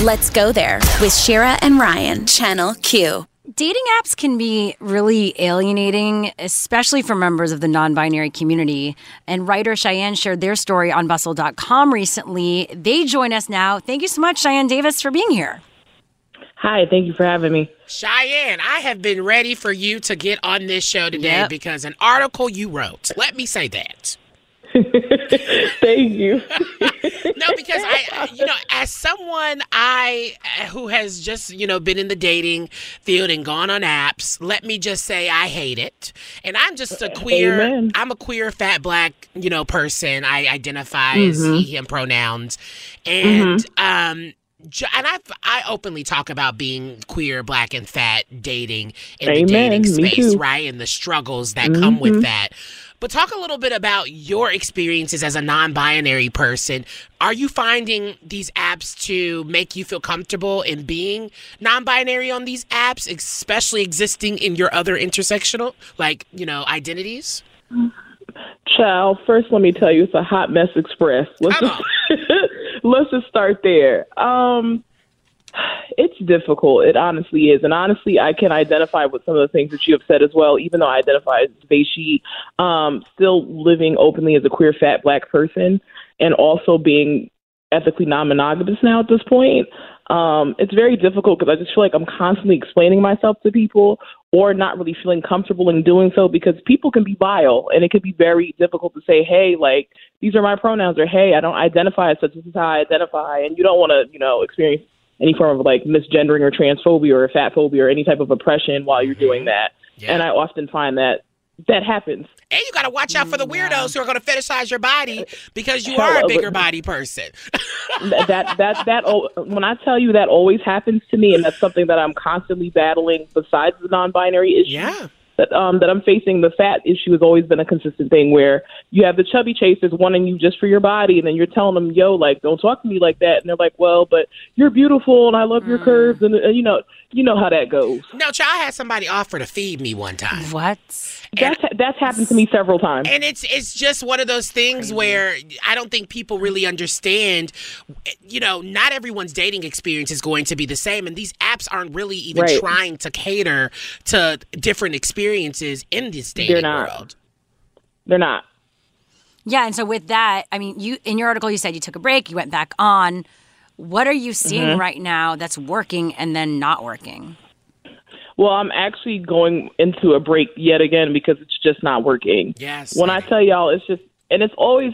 Speaker 6: Let's go there with Shira and Ryan, Channel Q.
Speaker 1: Dating apps can be really alienating, especially for members of the non binary community. And writer Cheyenne shared their story on bustle.com recently. They join us now. Thank you so much, Cheyenne Davis, for being here.
Speaker 14: Hi, thank you for having me.
Speaker 2: Cheyenne, I have been ready for you to get on this show today
Speaker 14: Yep.
Speaker 2: because an article you wrote. Let me say that.
Speaker 14: Thank you.
Speaker 2: no, because I, you know, as someone I who has just you know been in the dating field and gone on apps, let me just say I hate it. And I'm just a queer.
Speaker 14: Amen.
Speaker 2: I'm a queer fat black you know person. I identify as
Speaker 14: Mhm.
Speaker 2: he him pronouns, and
Speaker 14: Mhm.
Speaker 2: um. And I I openly talk about being queer, black, and fat dating in the dating space, right? And the struggles that come with
Speaker 14: Mhm.
Speaker 2: that. But talk a little bit about your experiences as a non binary person. Are you finding these apps to make you feel comfortable in being non binary on these apps, especially existing in your other intersectional, like, you know, identities?
Speaker 14: Child, first let me tell you, it's a hot mess express. Let's just, let's just start there. Um, it's difficult. It honestly is, and honestly, I can identify with some of the things that you have said as well. Even though I identify as she, um, still living openly as a queer fat black person, and also being ethically non-monogamous now at this point. Um, it's very difficult because I just feel like I'm constantly explaining myself to people or not really feeling comfortable in doing so because people can be vile and it can be very difficult to say, hey, like, these are my pronouns or hey, I don't identify as such. This is how I identify. And you don't want to, you know, experience any form of like misgendering or transphobia or fat phobia or any type of oppression while you're doing mm-hmm. that. And I often find that that happens.
Speaker 2: And you got to watch out for the mm, weirdos who are going to fetishize your body because you are a bigger body person.
Speaker 14: that that that that when I tell you that always happens to me, and that's something that I'm constantly battling. Besides the non-binary issue,
Speaker 2: yeah.
Speaker 14: That um that I'm facing, the fat issue has always been a consistent thing where you have the chubby chasers wanting you just for your body, and then you're telling them, "Yo, like, don't talk to me like that," and they're like, "Well, but you're beautiful, and I love your curves," and, and you know, you know how that goes.
Speaker 2: No, child, I had somebody offer to feed me one time.
Speaker 1: What?
Speaker 14: That's that's happened to me several times.
Speaker 2: And it's it's just one of those things where I don't think people really understand. You know, not everyone's dating experience is going to be the same, and these apps aren't really even
Speaker 14: Right.
Speaker 2: trying to cater to different experiences in this dating
Speaker 14: They're not.
Speaker 2: world.
Speaker 14: They're not.
Speaker 1: Yeah, and so with that, I mean, you in your article you said you took a break, you went back on. What are you seeing
Speaker 14: Mhm.
Speaker 1: right now that's working and then not working?
Speaker 14: Well, I'm actually going into a break yet again because it's just not working.
Speaker 2: Yes.
Speaker 14: When I tell y'all, it's just, and it's always,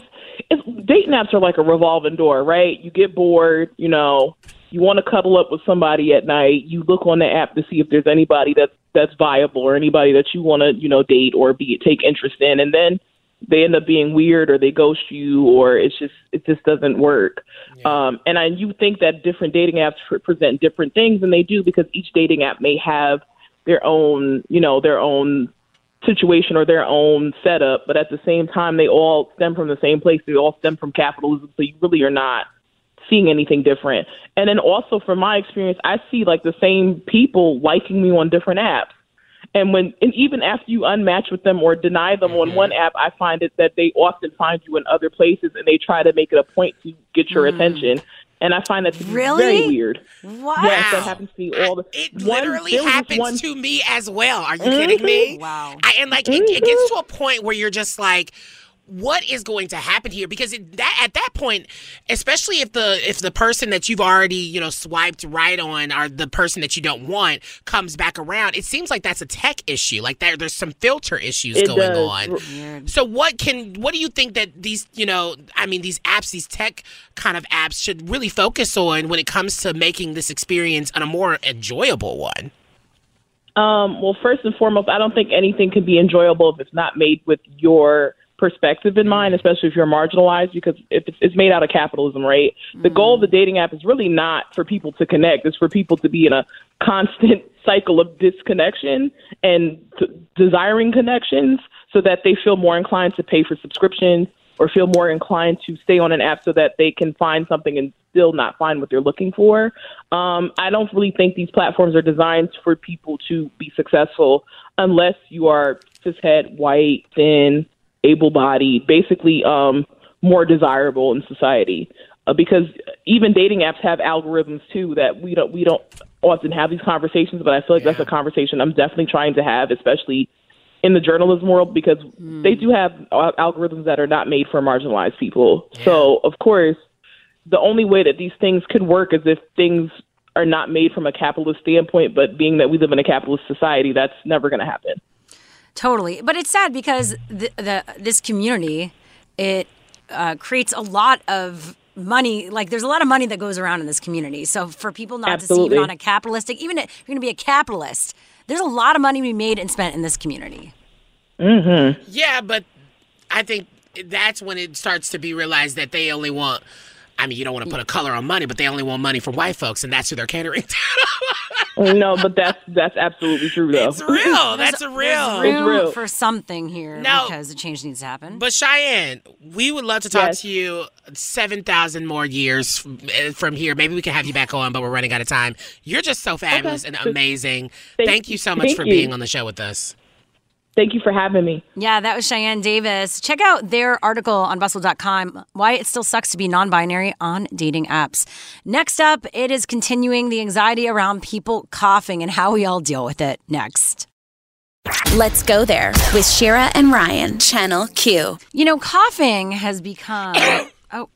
Speaker 14: it's, dating apps are like a revolving door, right? You get bored, you know, you want to cuddle up with somebody at night. You look on the app to see if there's anybody that's that's viable or anybody that you want to, you know, date or be take interest in, and then they end up being weird or they ghost you or it's just it just doesn't work. Um, and I you think that different dating apps present different things, and they do because each dating app may have their own, you know, their own situation or their own setup, but at the same time, they all stem from the same place. They all stem from capitalism, so you really are not seeing anything different. And then also, from my experience, I see like the same people liking me on different apps. And when, and even after you unmatch with them or deny them on one mm-hmm. app, I find it that they often find you in other places, and they try to make it a point to get your mm-hmm. attention. And I find that to
Speaker 1: Really?
Speaker 14: very weird.
Speaker 1: Wow.
Speaker 14: Yes, that happens to me all the.
Speaker 2: It
Speaker 14: one-
Speaker 2: literally
Speaker 14: there
Speaker 2: happens
Speaker 14: one-
Speaker 2: to me as well. Are you
Speaker 14: Mhm.
Speaker 2: kidding mm-hmm. me?
Speaker 1: Wow.
Speaker 2: I, and like it, it gets to a point where you're just like, what is going to happen here? Because it, that at that point, especially if the if the person that you've already you know swiped right on or the person that you don't want comes back around, it seems like that's a tech issue. Like there, there's some filter issues
Speaker 14: It
Speaker 2: going
Speaker 14: does.
Speaker 2: on. So what can what do you think that these you know I mean these apps these tech kind of apps should really focus on when it comes to making this experience on a more enjoyable one?
Speaker 14: Um, well, first and foremost, I don't think anything can be enjoyable if it's not made with your perspective in mind, especially if you're marginalized, because it's, made out of capitalism, right? The goal of the dating app is really not for people to connect; it's for people to be in a constant cycle of disconnection and t- desiring connections, so that they feel more inclined to pay for subscriptions or feel more inclined to stay on an app so that they can find something and still not find what they're looking for. Um, I don't really think these platforms are designed for people to be successful unless you are cishet, white, thin, able-bodied, basically um, more desirable in society. Uh, because even dating apps have algorithms too that we don't we don't often have these conversations, but I feel like that's a conversation I'm definitely trying to have, especially in the journalism world because they do have algorithms that are not made for marginalized people. So, of course, the only way that these things could work is if things are not made from a capitalist standpoint, but being that we live in a capitalist society, that's never going to happen.
Speaker 1: Totally, but it's sad because the, the this community it uh, creates a lot of money. Like there's a lot of money that goes around in this community. So for people not to see even on a capitalistic, even if you're going to be a capitalist, there's a lot of money to be made and spent in this community.
Speaker 14: Mm-hmm.
Speaker 2: Yeah, but I think that's when it starts to be realized that they only want. I mean, you don't want to put a color on money, but they only want money from white folks, and that's who they're catering to.
Speaker 14: no, but that's that's absolutely true though.
Speaker 2: It's real. That's a real.
Speaker 1: There's room for something here
Speaker 2: No.
Speaker 1: because the change needs to happen.
Speaker 2: But Cheyenne, we would love to talk
Speaker 1: Yes.
Speaker 2: to you seven thousand more years from, uh, here. Maybe we can have you back on, but we're running out of time. You're just so fabulous and amazing.
Speaker 14: Thank-
Speaker 2: Thank, you so much for
Speaker 14: you.
Speaker 2: being on the show with us.
Speaker 14: Thank you for having me.
Speaker 1: Yeah, that was Cheyenne Davis. Check out their article on bustle.com why it still sucks to be non binary on dating apps. Next up, it is continuing the anxiety around people coughing and how we all deal with it. Next.
Speaker 6: Let's go there with Shira and Ryan, Channel Q.
Speaker 1: You know, coughing has become oh,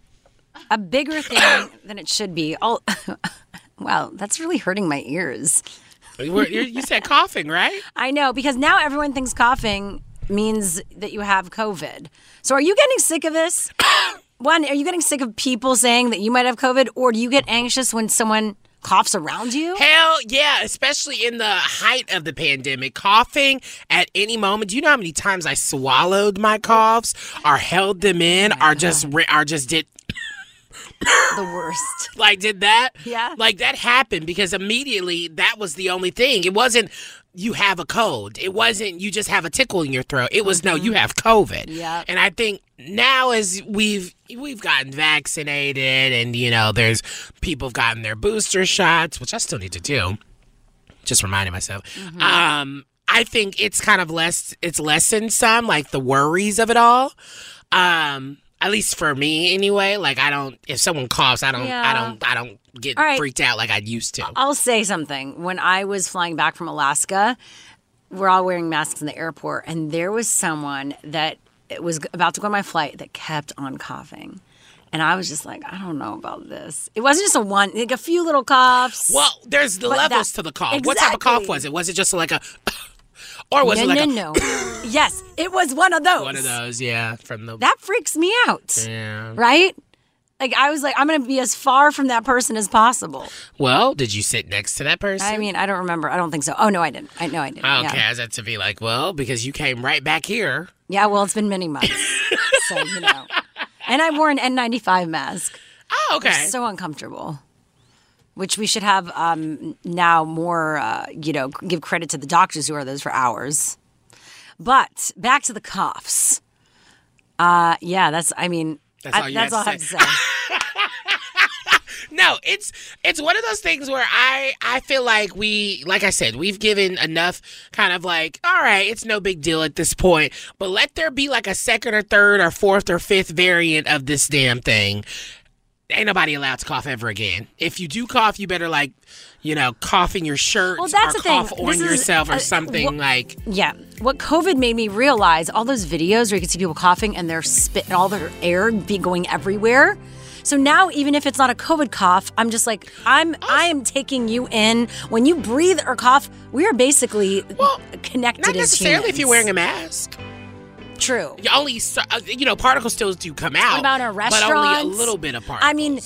Speaker 1: a bigger thing than it should be. Oh, wow, that's really hurting my ears.
Speaker 2: You you said coughing, right?
Speaker 1: I know, because now everyone thinks coughing means that you have COVID. So are you getting sick of this? One, are you getting sick of people saying that you might have COVID, or do you get anxious when someone coughs around you?
Speaker 2: Hell yeah, especially in the height of the pandemic. Coughing at any moment. Do you know how many times I swallowed my coughs or held them in or just or just did
Speaker 1: the worst.
Speaker 2: like did that?
Speaker 1: Yeah.
Speaker 2: Like that happened because immediately that was the only thing. It wasn't you have a cold. It wasn't you just have a tickle in your throat. It was no, you have COVID.
Speaker 1: Mm-hmm. Yeah.
Speaker 2: And I think now as we've we've gotten vaccinated and you know there's people have gotten their booster shots, which I still need to do. Just reminding myself.
Speaker 1: Mm-hmm.
Speaker 2: Um I think it's kind of less it's lessened some like the worries of it all. Um at least for me anyway, like I don't if someone coughs, I don't I don't I don't get
Speaker 1: right.
Speaker 2: freaked out like I used to.
Speaker 1: I'll say something. When I was flying back from Alaska, we're all wearing masks in the airport, and there was someone that was about to go on my flight that kept on coughing. And I was just like, I don't know about this. It wasn't just a one, like a few little coughs.
Speaker 2: Well, there's the levels
Speaker 1: that-
Speaker 2: to the cough. What type of cough was it? Was it just like a or was
Speaker 1: no,
Speaker 2: it like
Speaker 1: no,
Speaker 2: a
Speaker 1: no. yes, it was one of those.
Speaker 2: one of those, yeah, from the
Speaker 1: That freaks me out.
Speaker 2: Yeah.
Speaker 1: Right? Like I was like, I'm gonna be as far from that person as possible.
Speaker 2: Well, did you sit next to that person?
Speaker 1: I mean, I don't remember. I don't think so. Oh no, I didn't. I know I didn't.
Speaker 2: Okay,
Speaker 1: Yeah.
Speaker 2: I was to be like, well, because you came right back here.
Speaker 1: yeah. Well, it's been many months, so you know. And I wore an N95 mask.
Speaker 2: Oh, okay.
Speaker 1: So uncomfortable. Which we should have um, now more, uh, you know, give credit to the doctors who are those for hours. But back to the coughs. Uh, yeah, that's. I mean,
Speaker 2: That's
Speaker 1: I-
Speaker 2: all you
Speaker 1: that's
Speaker 2: had
Speaker 1: all I have to say.
Speaker 2: No, it's it's one of those things where I I feel like we like I said, we've given enough kind of like, all right, it's no big deal at this point, but let there be like a second or third or fourth or fifth variant of this damn thing. Ain't nobody allowed to cough ever again. If you do cough, you better like, you know, cough in your shirt
Speaker 1: Well, that's
Speaker 2: or
Speaker 1: the thing.
Speaker 2: cough on
Speaker 1: This is,
Speaker 2: yourself or
Speaker 1: uh,
Speaker 2: something
Speaker 1: wh-
Speaker 2: like
Speaker 1: Yeah. What COVID made me realize, all those videos where you can see people coughing and their spit and all their air be going everywhere. So now, even if it's not a COVID cough, I'm just like, I'm, I am taking you in. When you breathe or cough, we are basically well, connected
Speaker 2: not necessarily if you're wearing a mask.
Speaker 1: True.
Speaker 2: You only uh, you know particles still do come out.
Speaker 1: What about in a
Speaker 2: But only a little bit of particles.
Speaker 1: I mean,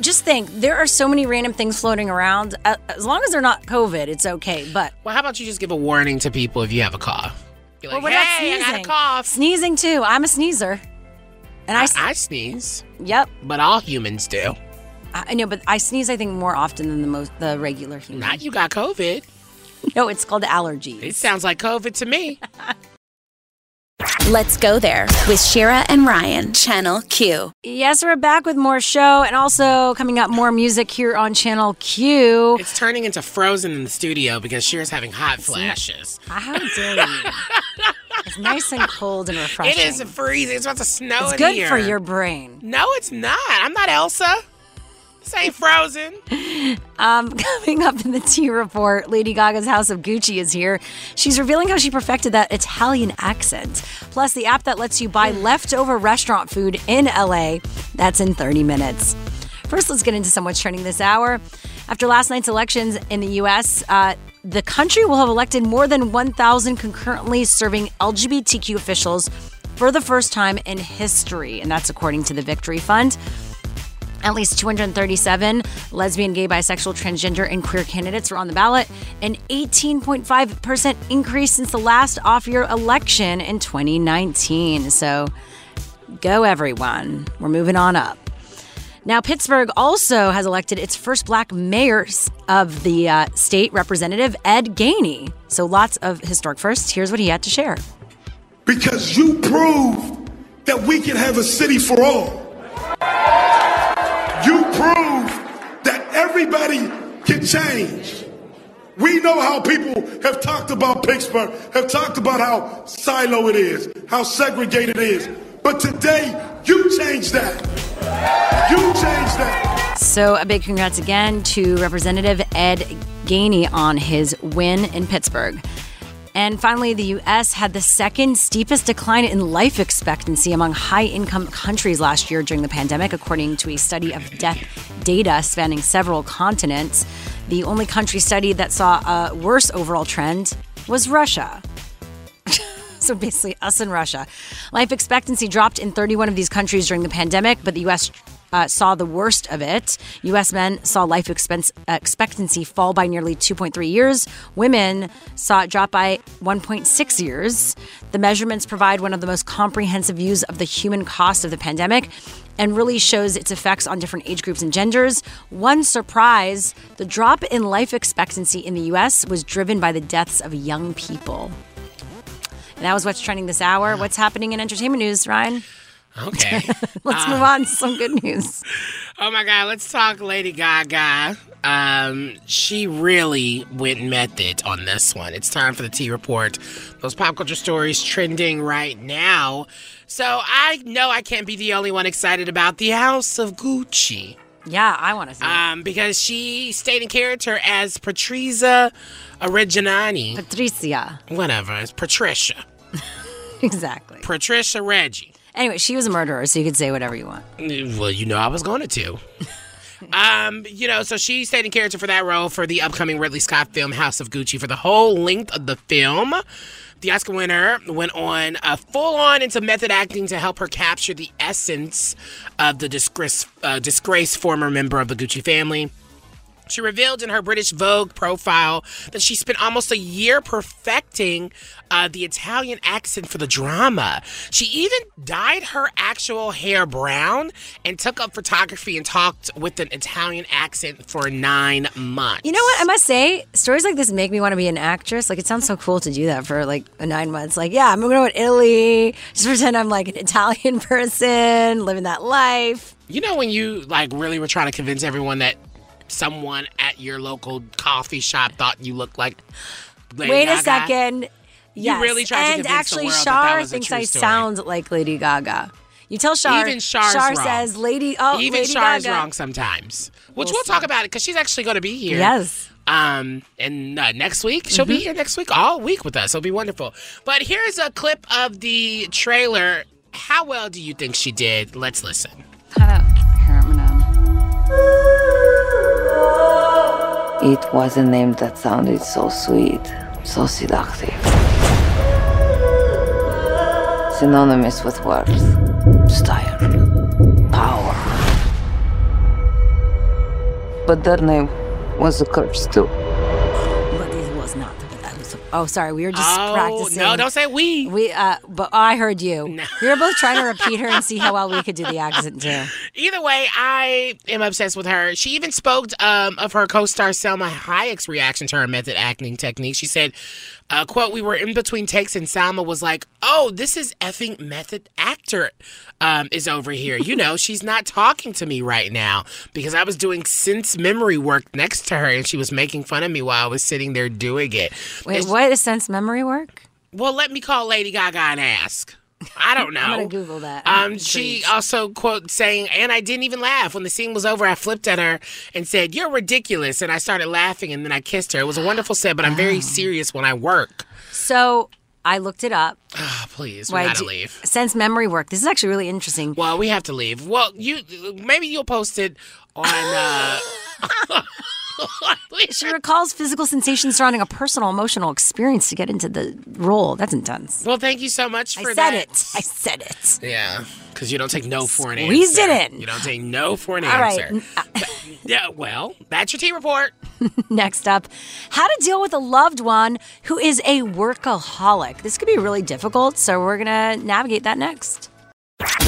Speaker 1: just think there are so many random things floating around. As long as they're not COVID, it's okay. But
Speaker 2: Well, how about you just give a warning to people if you have a cough? Be
Speaker 1: Well,
Speaker 2: like,
Speaker 1: what about
Speaker 2: hey, I got a
Speaker 1: sneezing?
Speaker 2: cough.
Speaker 1: Sneezing too. I'm a sneezer. And I,
Speaker 2: I, I sneeze,
Speaker 1: yep.
Speaker 2: but all humans do.
Speaker 1: I I know, but I sneeze. I think more often than the most the regular human.
Speaker 2: Not you got COVID.
Speaker 1: No, it's called allergies.
Speaker 2: It sounds like COVID to me.
Speaker 6: Let's go there with Shira and Ryan, Channel Q.
Speaker 1: Yes, we're back with more show and also coming up more music here on Channel Q.
Speaker 2: It's turning into Frozen in the studio because Shira's having hot flashes.
Speaker 1: How dare you? it's nice and cold and refreshing.
Speaker 2: It is freezing. It's about to snow
Speaker 1: It's
Speaker 2: in
Speaker 1: good
Speaker 2: here.
Speaker 1: for your brain.
Speaker 2: No, it's not. I'm not Elsa. Ain't Frozen.
Speaker 1: Um, coming up in the T report, Lady Gaga's House of Gucci is here. She's revealing how she perfected that Italian accent. Plus, the app that lets you buy leftover restaurant food in LA. That's in 30 minutes. First, let's get into some what's trending this hour. After last night's elections in the U.S., uh, the country will have elected more than 1,000 concurrently serving LGBTQ officials for the first time in history, and that's according to the Victory Fund. At least 237 lesbian, gay, bisexual, transgender, and queer candidates are on the ballot, an 18.5% increase since the last off year election in 2019. So go, everyone. We're moving on up. Now, Pittsburgh also has elected its first black mayor of the uh, state, Representative Ed Gainey. So lots of historic firsts. Here's what he had to share.
Speaker 15: because you proved that we can have a city for all. You prove that everybody can change. We know how people have talked about Pittsburgh, have talked about how silo it is, how segregated it is. But today, you changed that. You changed that.
Speaker 1: So, a big congrats again to Representative Ed Gainey on his win in Pittsburgh. And finally, the U.S. had the second steepest decline in life expectancy among high income countries last year during the pandemic, according to a study of death data spanning several continents. The only country studied that saw a worse overall trend was Russia. So basically, us and Russia. Life expectancy dropped in 31 of these countries during the pandemic, but the U.S. Uh, saw the worst of it. U.S. men saw life expense, expectancy fall by nearly 2.3 years. Women saw it drop by 1.6 years. The measurements provide one of the most comprehensive views of the human cost of the pandemic and really shows its effects on different age groups and genders. One surprise the drop in life expectancy in the U.S. was driven by the deaths of young people. And that was what's trending this hour. What's happening in entertainment news, Ryan?
Speaker 2: Okay.
Speaker 1: Let's
Speaker 2: Uh,
Speaker 1: move on to some good news.
Speaker 2: Oh my God, let's talk Lady Gaga. Um, she really went method on this one. It's time for the T Report. Those pop culture stories trending right now. So I know I can't be the only one excited about the House of Gucci.
Speaker 1: Yeah, I want to see.
Speaker 2: Um, because she stayed in character as Patrizia Reggiani.
Speaker 1: Patricia.
Speaker 2: Whatever, it's Patricia.
Speaker 1: Exactly.
Speaker 2: Patricia Reggie.
Speaker 1: Anyway, she was a murderer, so you could say whatever you want.
Speaker 2: Well, you know I was going to. um, you know, so she stayed in character for that role for the upcoming Ridley Scott film House of Gucci for the whole length of the film. The Oscar winner went on uh, full on into method acting to help her capture the essence of the disgrace, uh, disgraced former member of the Gucci family. She revealed in her British Vogue profile that she spent almost a year perfecting uh, the Italian accent for the drama. She even dyed her actual hair brown and took up photography and talked with an Italian accent for nine months.
Speaker 1: You know what? I must say, stories like this make me want to be an actress. Like, it sounds so cool to do that for like nine months. Like, yeah, I'm going to go to Italy, just pretend I'm like an Italian person, living that life.
Speaker 2: You know when you like really were trying to convince everyone that someone at your local coffee shop thought you looked like Lady
Speaker 1: Wait a
Speaker 2: Gaga?
Speaker 1: second.
Speaker 2: You
Speaker 1: Yes.
Speaker 2: really tried to
Speaker 1: and
Speaker 2: convince the
Speaker 1: actually,
Speaker 2: world that
Speaker 1: Shar
Speaker 2: that was a
Speaker 1: thinks
Speaker 2: true
Speaker 1: I
Speaker 2: story.
Speaker 1: sound like Lady Gaga. You tell Shar.
Speaker 2: Even Char's
Speaker 1: Shar
Speaker 2: wrong.
Speaker 1: says Lady. Oh,
Speaker 2: Even
Speaker 1: Lady
Speaker 2: Char's
Speaker 1: Gaga.
Speaker 2: wrong sometimes. Which
Speaker 1: We'll
Speaker 2: we'll, talk about it because she's actually going to be here.
Speaker 1: Yes.
Speaker 2: Um, and uh, next week she'll be
Speaker 1: Mhm.
Speaker 2: here next week, all week with us. It'll be wonderful. But here's a clip of the trailer. How well do you think she did? Let's listen.
Speaker 1: Here, I'm gonna.
Speaker 16: It was a name that sounded so sweet, so seductive. Synonymous with worth, style, power. But that name was a curse too.
Speaker 1: Oh, sorry. We were just
Speaker 2: Oh,
Speaker 1: practicing.
Speaker 2: no, don't say we.
Speaker 1: We, uh, but I heard you. We were both trying to repeat her and see how well we could do the accent too.
Speaker 2: Either way, I am obsessed with her. She even spoke um, of her co-star Salma Hayek's reaction to her method acting technique. She said, uh, "quote We were in between takes, and Salma was like, "Oh, this is effing method actor um, is over here. You know, she's not talking to me right now because I was doing sense memory work next to her, and she was making fun of me while I was sitting there doing it.
Speaker 1: Wait,
Speaker 2: It's-
Speaker 1: what is sense memory work?
Speaker 2: Well, let me call Lady Gaga and ask." I don't know.
Speaker 1: I'm gonna Google that. I'm
Speaker 2: Um, she also quote saying, and I didn't even laugh when the scene was over. I flipped at her and said, "You're ridiculous," and I started laughing, and then I kissed her. It was a wonderful set, but I'm very serious when I work.
Speaker 1: So I looked it up.
Speaker 2: Oh, please, we
Speaker 1: Why
Speaker 2: gotta
Speaker 1: do-
Speaker 2: leave.
Speaker 1: Sense memory work. This is actually really interesting.
Speaker 2: Well, we have to leave. Well, you maybe you'll post it on. Uh,
Speaker 1: She recalls physical sensations surrounding a personal emotional experience to get into the role. That's intense.
Speaker 2: well, thank you so much
Speaker 1: I
Speaker 2: for
Speaker 1: said
Speaker 2: that.
Speaker 1: it. I said it.
Speaker 2: Yeah, because you don't take no for an
Speaker 1: Squeezed
Speaker 2: answer.
Speaker 1: it in.
Speaker 2: You don't take no for an
Speaker 1: All right.
Speaker 2: answer. yeah, well, that's your tea report.
Speaker 1: Next up, how to deal with a loved one who is a workaholic. This could be really difficult, so we're going to navigate that next.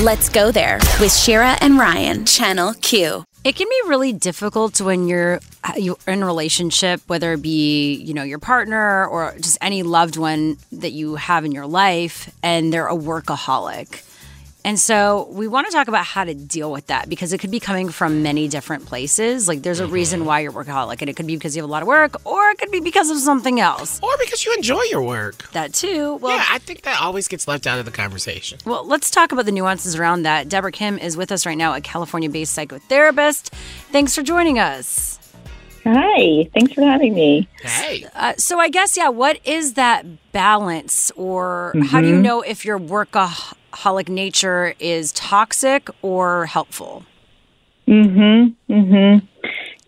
Speaker 6: Let's go there with Shira and Ryan, Channel Q.
Speaker 1: It can be really difficult when you're in a relationship, whether it be you know your partner or just any loved one that you have in your life, and they're a workaholic. And so we want to talk about how to deal with that because it could be coming from many different places. Like there's a reason why you're workaholic, and it could be because you have a lot of work, or it could be because of something else.
Speaker 2: Or because you enjoy your work.
Speaker 1: That too. Well,
Speaker 2: yeah, I think that always gets left out of the conversation.
Speaker 1: Well, let's talk about the nuances around that. Deborah Kim is with us right now, a California based psychotherapist. Thanks for joining us.
Speaker 17: Hi, thanks for having me.
Speaker 2: Hey.
Speaker 1: Uh, so, I guess, yeah, what is that balance, or how do you
Speaker 17: Mhm.
Speaker 1: know if you're your workaholic nature is toxic or helpful?
Speaker 17: Mhm. Mhm.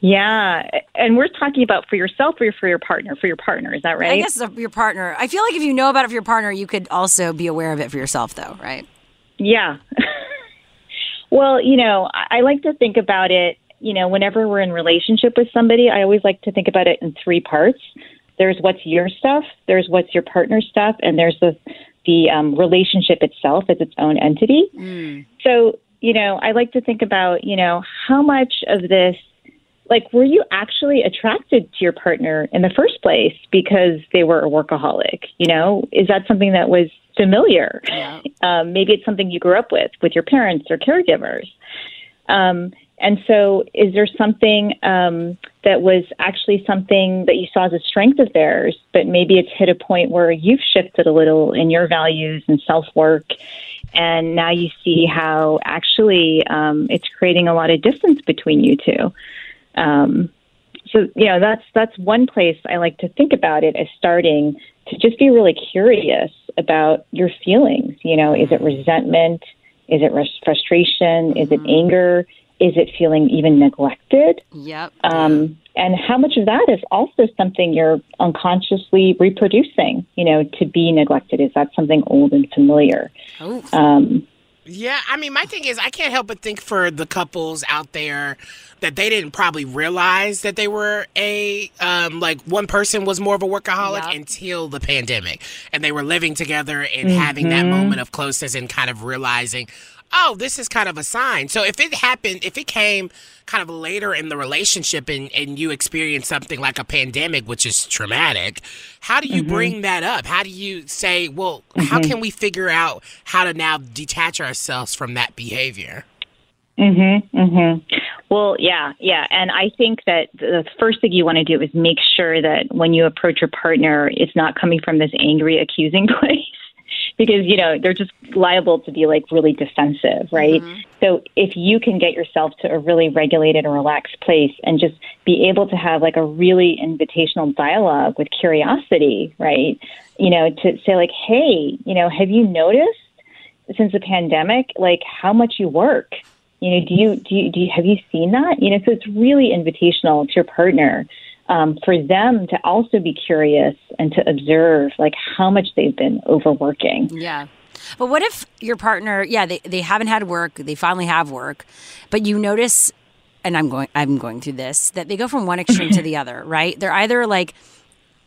Speaker 17: Yeah, and we're talking about for yourself or for your partner? For your partner, is that right?
Speaker 1: I guess your partner. I feel like if you know about it for your partner, you could also be aware of it for yourself, though, right?
Speaker 17: Yeah. well, you know, I, I like to think about it. You know, whenever we're in relationship with somebody, I always like to think about it in three parts. There's what's your stuff, there's what's your partner's stuff, and there's the the um, relationship itself as its own entity. So, you know, I like to think about, you know, how much of this, like, were you actually attracted to your partner in the first place because they were a workaholic? You know, is that something that was familiar? Um, maybe it's something you grew up with, with your parents or caregivers. Um, and so, is there something um, that was actually something that you saw as a strength of theirs, but maybe it's hit a point where you've shifted a little in your values and self work, and now you see how actually um, it's creating a lot of distance between you two. Um, so, you know, that's that's one place I like to think about it as starting to just be really curious about your feelings. You know, is it resentment? Is it frustration? Is it anger? Is it feeling even neglected?
Speaker 1: Yep.
Speaker 17: Um, and how much of that is also something you're unconsciously reproducing, you know, to be neglected? Is that something old and familiar? Um,
Speaker 2: Yeah, I mean, my thing is, I can't help but think for the couples out there that they didn't probably realize that they were a um, like one person was more of a workaholic until the pandemic, and they were living together and having that
Speaker 17: Mhm.
Speaker 2: moment of closeness and kind of realizing, oh, this is kind of a sign. So if it happened, if it came kind of later in the relationship and, and you experience something like a pandemic, which is traumatic, how do you
Speaker 17: Mhm.
Speaker 2: bring that up? How do you say, well, how
Speaker 17: Mhm.
Speaker 2: can we figure out how to now detach ourselves from that behavior?
Speaker 17: Mhm. Mhm. Well, yeah, yeah, and I think that the first thing you want to do is make sure that when you approach your partner, it's not coming from this angry, accusing place, because you know they're just liable to be like really defensive, right? Mm-hmm. So if you can get yourself to a really regulated and relaxed place, and just be able to have like a really invitational dialogue with curiosity, right? You know, to say like, hey, you know, have you noticed? since the pandemic, like how much you work. You know, do you do you, do you have you seen that? You know, so it's really invitational to your partner um, for them to also be curious and to observe like how much they've been overworking.
Speaker 1: Yeah. But what if your partner, yeah, they, they haven't had work, they finally have work, but you notice, and I'm going I'm going through this, that they go from one extreme to the other, right? They're either like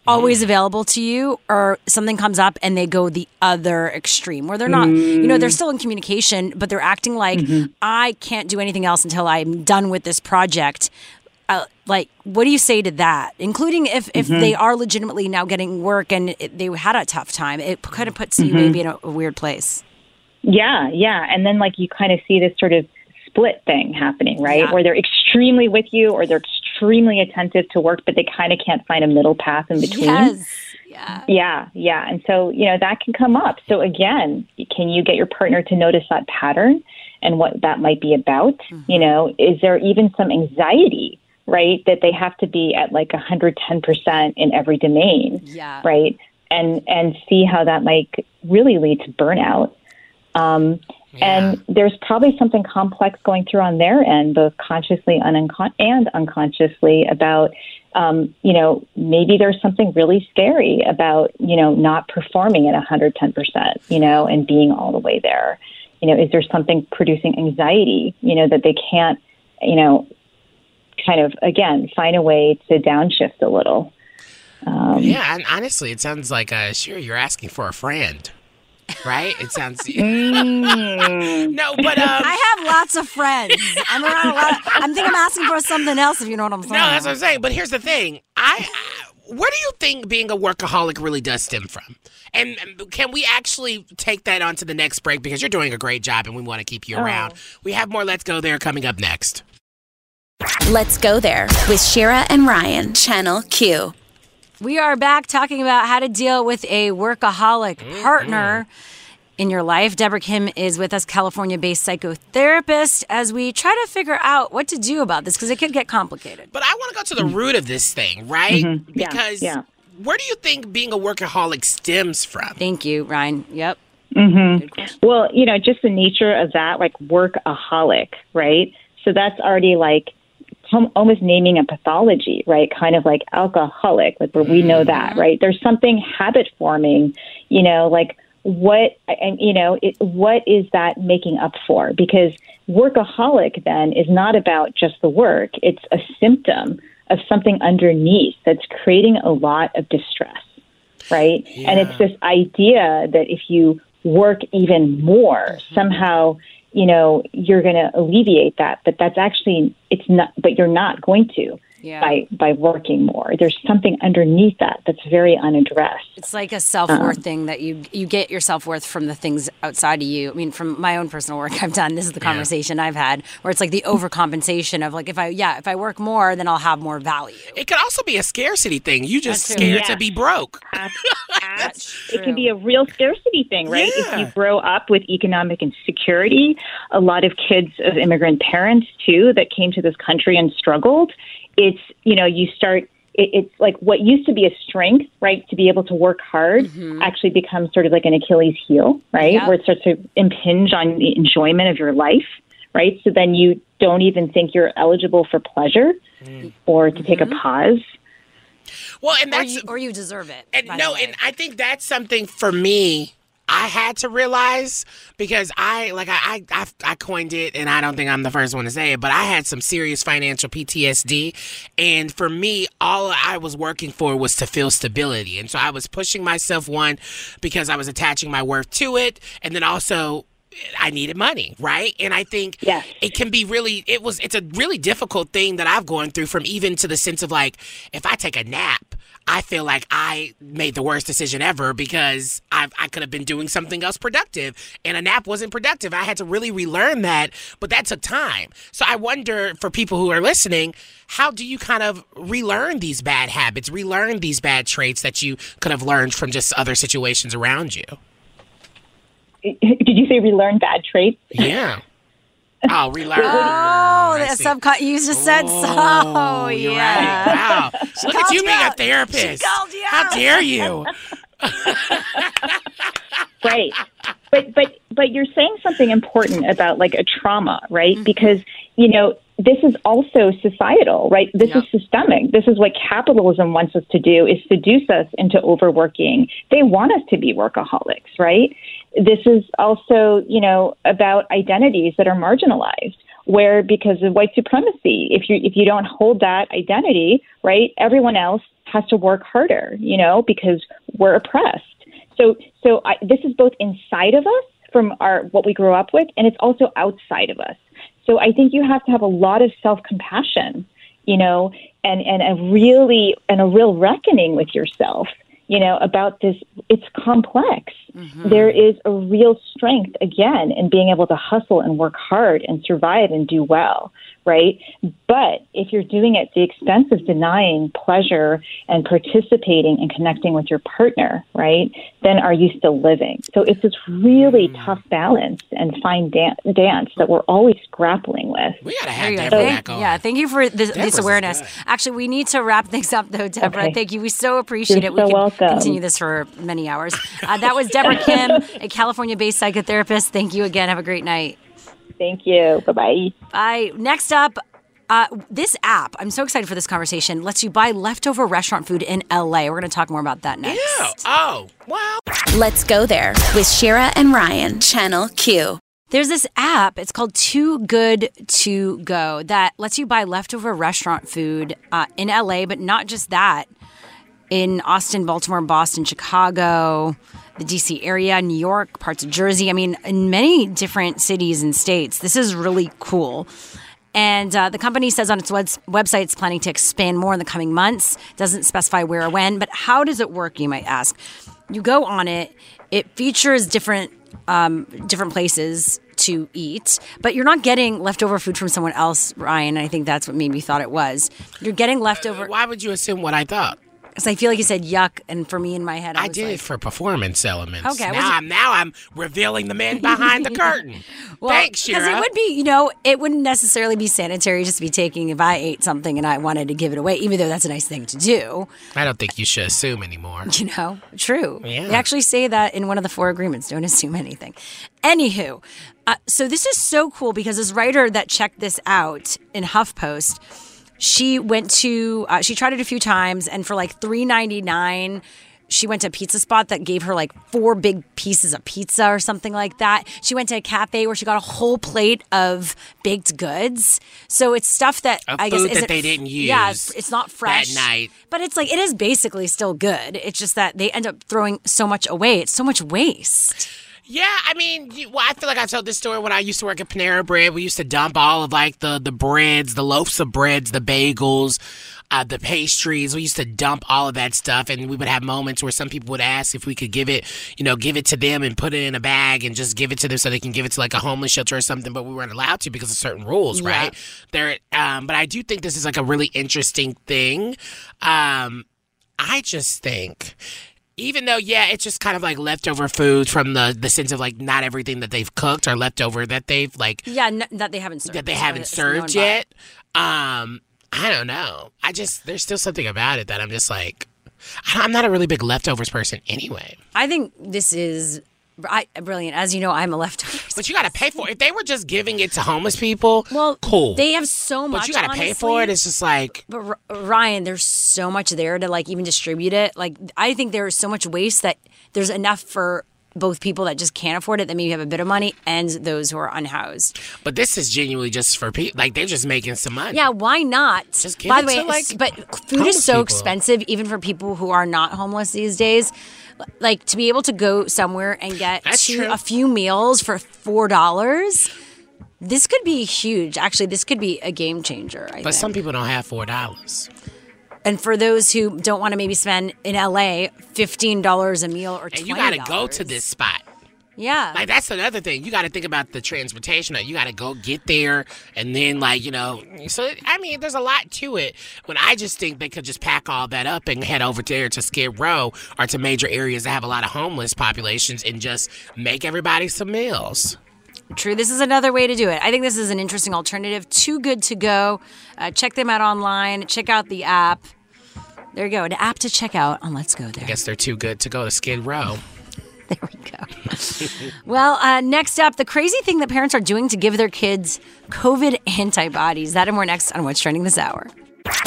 Speaker 1: always available to you or something comes up and they go the other extreme where they're not you know they're still in communication but they're acting like i can't do anything else until i'm done with this project uh, like what do you say to that including if if
Speaker 17: Mhm.
Speaker 1: they are legitimately now getting work and it, they had a tough time it kind of puts you
Speaker 17: Mhm.
Speaker 1: maybe in a, a weird place
Speaker 17: Yeah, yeah. And then like you kind of see this sort of split thing happening, right?
Speaker 1: Yeah.
Speaker 17: Where they're extremely with you or they're extremely attentive to work, but they kind of can't find a middle path in between.
Speaker 1: yes
Speaker 17: Yeah, yeah. And so, you know, that can come up. So again, can you get your partner to notice that pattern and what that might be about? You know, is there even some anxiety, right? That they have to be at like 110% in every domain,
Speaker 1: Yeah.
Speaker 17: right? And and see how that might really lead to burnout. Um, And there's probably something complex going through on their end, both consciously and, uncon- and unconsciously, about, um, you know, maybe there's something really scary about, you know, not performing at 110%, you know, and being all the way there. You know, is there something producing anxiety, you know, that they can't, you know, kind of, again, find a way to downshift a little? Um,
Speaker 2: yeah, and honestly, it sounds like uh, sure you're asking for a friend, right? It sounds.
Speaker 17: Mm.
Speaker 2: no, but um,
Speaker 1: I have lots of friends. I'm around a lot. I think I'm asking for something else. If you know what I'm saying.
Speaker 2: No, that's what I'm saying. But here's the thing. I, I where do you think being a workaholic really does stem from? And can we actually take that on to the next break because you're doing a great job and we want to keep you
Speaker 6: Oh.
Speaker 2: around. We have more Let's Go There coming up next.
Speaker 6: Let's go there with Shira and Ryan, Channel Q.
Speaker 1: We are back talking about how to deal with a workaholic partner in your life. Deborah Kim is with us, California based psychotherapist, as we try to figure out what to do about this because it could get complicated.
Speaker 2: But I want to go to the root of this thing, right?
Speaker 1: Mhm. Yeah,
Speaker 2: Because
Speaker 1: yeah.
Speaker 2: where do you think being a workaholic stems from?
Speaker 1: Thank you, Ryan. Yep.
Speaker 17: hmm Well, you know, just the nature of that, like workaholic, right? So that's already like hom- almost naming a pathology, right? Kind of like alcoholic, like where we know mm-hmm. that, right? There's something habit forming, you know, like what, and you know, it, what is that making up for? Because workaholic then is not about just the work; it's a symptom of something underneath that's creating a lot of distress right? And it's this idea that if you work even more, mm-hmm. somehow, you know, you're going to alleviate that. But that's actually, it's not, but you're not going to
Speaker 1: Yeah.
Speaker 17: by, by working more. There's something underneath that that's very unaddressed.
Speaker 1: It's like a self worth
Speaker 17: Um,
Speaker 1: thing that you you get your self worth from the things outside of you. I mean, from my own personal work I've done, this is the conversation I've had where it's like the overcompensation of like if I yeah if I work more then I'll have more value.
Speaker 2: It could also be a scarcity thing. You just
Speaker 1: That's
Speaker 2: scared
Speaker 17: Yeah.
Speaker 2: to be broke.
Speaker 17: it can be a real scarcity thing, right? If you grow up with economic insecurity, a lot of kids of immigrant parents too that came to this country and struggled. It's you know you start. It, it's like what used to be a strength, right? To be able to work hard mm-hmm. actually becomes sort of like an Achilles heel, right?
Speaker 1: Yeah.
Speaker 17: Where it starts to impinge on the enjoyment of your life, right? So then you don't even think you're eligible for pleasure mm. or to take a mm-hmm. pause.
Speaker 2: Well, and
Speaker 1: Or
Speaker 2: that's
Speaker 1: you, or you deserve it.
Speaker 2: And no,
Speaker 1: way.
Speaker 2: and I think that's something for me. I had to realize because I like I, I I coined it, and I don't think I'm the first one to say it, but I had some serious financial PTSD, and for me, all I was working for was to feel stability, and so I was pushing myself one because I was attaching my worth to it, and then also I needed money, right? And I think it can be really it was it's a really difficult thing that I've gone through from even to the sense of like if I take a nap, I feel like I made the worst decision ever because I I could have been doing something else productive and a nap wasn't productive. I had to really relearn that, but that took time. So I wonder for people who are listening, how do you kind of relearn these bad habits, relearn these bad traits that you could have learned from just other situations around you?
Speaker 17: Did you say relearn bad traits?
Speaker 2: Yeah. Oh, relearn.
Speaker 1: Oh, the subcon- you just said so.
Speaker 2: Oh, you're
Speaker 1: yeah.
Speaker 2: right. Wow. So look at you
Speaker 1: you
Speaker 2: being a therapist.
Speaker 1: She called you
Speaker 2: How
Speaker 1: out.
Speaker 2: dare you?
Speaker 17: right but but but you're saying something important about like a trauma right
Speaker 1: Mm-hmm.
Speaker 17: because you know this is also societal right this is systemic this is what capitalism wants us to do is seduce us into overworking they want us to be workaholics right this is also you know about identities that are marginalized where because of white supremacy, if you if you don't hold that identity, right, everyone else has to work harder, you know, because we're oppressed. So so I, this is both inside of us from our what we grew up with, and it's also outside of us. So I think you have to have a lot of self compassion, you know, and and a really and a real reckoning with yourself you know, about this. It's complex.
Speaker 1: Mm-hmm.
Speaker 17: There is a real strength, again, in being able to hustle and work hard and survive and do well, right? But if you're doing it at the expense of denying pleasure and participating and connecting with your partner, right, then are you still living? So it's this really
Speaker 2: Mm.
Speaker 17: tough balance and fine dan- dance that we're always grappling with.
Speaker 2: We gotta have. Deborah
Speaker 1: Thank-
Speaker 2: back on.
Speaker 1: Yeah, thank you for this, this awareness.
Speaker 2: good.
Speaker 1: Actually, we need to wrap things up, though, Deborah.
Speaker 17: Okay.
Speaker 1: Thank you. We so appreciate
Speaker 17: You're
Speaker 1: it. We
Speaker 17: so
Speaker 1: can
Speaker 17: welcome.
Speaker 1: continue this for many hours. Uh, that was Deborah Kim, a California-based psychotherapist. Thank you again. Have a great night.
Speaker 17: Thank you. Bye bye.
Speaker 1: Bye. Next up, uh, this app, I'm so excited for this conversation, lets you buy leftover restaurant food in LA. We're going to talk more about that next.
Speaker 2: Yeah. Oh, wow.
Speaker 6: Let's go there with Shira and Ryan, Channel Q.
Speaker 1: There's this app, it's called Too Good to Go, that lets you buy leftover restaurant food uh, in LA, but not just that. In Austin, Baltimore, Boston, Chicago, the DC area, New York, parts of Jersey. I mean, in many different cities and states. This is really cool. And uh, the company says on its web- website it's planning to expand more in the coming months. Doesn't specify where or when, but how does it work? You might ask. You go on it. It features different um, different places to eat, but you're not getting leftover food from someone else, Ryan. I think that's what made me thought it was. You're getting leftover.
Speaker 2: Why would you assume what I thought?
Speaker 1: Because I feel like you said yuck, and for me in my head, I,
Speaker 2: I did
Speaker 1: like,
Speaker 2: it for performance elements.
Speaker 1: Okay,
Speaker 2: now I'm now I'm revealing the man behind the curtain.
Speaker 1: Well,
Speaker 2: Thanks,
Speaker 1: Because it would be, you know, it wouldn't necessarily be sanitary just to be taking if I ate something and I wanted to give it away, even though that's a nice thing to do.
Speaker 2: I don't think you should assume anymore.
Speaker 1: You know, true.
Speaker 2: Yeah.
Speaker 1: They actually say that in one of the four agreements don't assume anything. Anywho, uh, so this is so cool because this writer that checked this out in HuffPost, she went to, uh, she tried it a few times, and for like three ninety nine, she went to a pizza spot that gave her like four big pieces of pizza or something like that. She went to a cafe where she got a whole plate of baked goods. So it's stuff that
Speaker 2: Of
Speaker 1: I guess
Speaker 2: that they didn't use.
Speaker 1: Yeah, it's not fresh
Speaker 2: that night.
Speaker 1: but it's like it is basically still good. It's just that they end up throwing so much away. It's so much waste.
Speaker 2: Yeah, I mean, you, well, I feel like I told this story when I used to work at Panera Bread. We used to dump all of like the the breads, the loaves of breads, the bagels, uh, the pastries. We used to dump all of that stuff, and we would have moments where some people would ask if we could give it, you know, give it to them and put it in a bag and just give it to them so they can give it to like a homeless shelter or something. But we weren't allowed to because of certain rules,
Speaker 1: Yeah.
Speaker 2: right? There, um, but I do think this is like a really interesting thing. Um, I just think even though yeah it's just kind of like leftover food from the the sense of like not everything that they've cooked or leftover that they've like
Speaker 1: Yeah, n- that they haven't served.
Speaker 2: that they haven't
Speaker 1: known
Speaker 2: served yet um i don't know i just there's still something about it that i'm just like i'm not a really big leftovers person anyway
Speaker 1: I think this is I, brilliant. As you know, I'm a leftover.
Speaker 2: but you gotta pay for it if they were just giving it to homeless people well cool
Speaker 1: They have so much.
Speaker 2: but you gotta pay for it it's just like
Speaker 1: But R- Ryan, there's so much there to like even distribute it. Like I think there's so much waste that there's enough for both people that just can't afford it that maybe have a bit of money and those who are unhoused.
Speaker 2: but this is genuinely just for people like they're just making some money
Speaker 1: Yeah, why not?
Speaker 2: Just give
Speaker 1: By
Speaker 2: it
Speaker 1: the way,
Speaker 2: to, like,
Speaker 1: but food is so
Speaker 2: people.
Speaker 1: expensive even for people who are not homeless these days. Like to be able to go somewhere and get two, a few meals for four dollars. This could be huge. Actually, this could be a game changer. I
Speaker 2: but
Speaker 1: think.
Speaker 2: some people don't have four dollars
Speaker 1: And for those who don't want to maybe spend in LA fifteen dollars a meal or
Speaker 2: $20.
Speaker 1: and
Speaker 2: you gotta go to this spot
Speaker 1: Yeah.
Speaker 2: Like that's another thing. You got to think about the transportation. You got to go get there, and then like you know. So I mean, there's a lot to it. When I just think they could just pack all that up and head over there to Skid Row or to major areas that have a lot of homeless populations and just make everybody some meals.
Speaker 1: True. This is another way to do it. I think this is an interesting alternative. Too good to go. Uh, check them out online. Check out the app. There you go. An app to check out on Let's Go There.
Speaker 2: I guess they're too good to go to Skid Row. There we go.
Speaker 1: well, uh, next up, the crazy thing that parents are doing to give their kids COVID antibodies. That and more next on What's Trending this hour.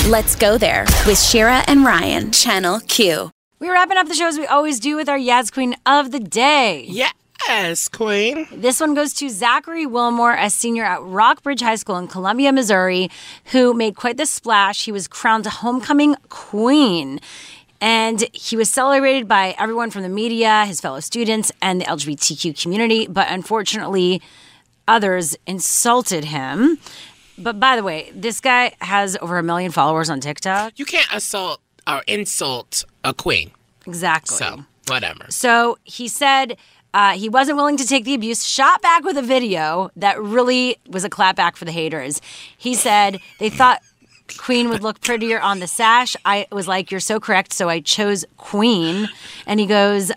Speaker 6: Let's go there with Shira and Ryan, Channel Q.
Speaker 1: We're wrapping up the show as we always do with our Yaz Queen of the Day.
Speaker 2: Yeah. Yes, Queen.
Speaker 1: This one goes to Zachary Wilmore, a senior at Rockbridge High School in Columbia, Missouri, who made quite the splash. He was crowned a homecoming queen. And he was celebrated by everyone from the media, his fellow students, and the LGBTQ community. But unfortunately, others insulted him. But by the way, this guy has over a million followers on TikTok.
Speaker 2: You can't assault or insult a queen.
Speaker 1: Exactly.
Speaker 2: So, whatever.
Speaker 1: So he said uh, he wasn't willing to take the abuse, shot back with a video that really was a clapback for the haters. He said they thought Queen would look prettier on the sash. I was like, You're so correct. So I chose Queen. And he goes,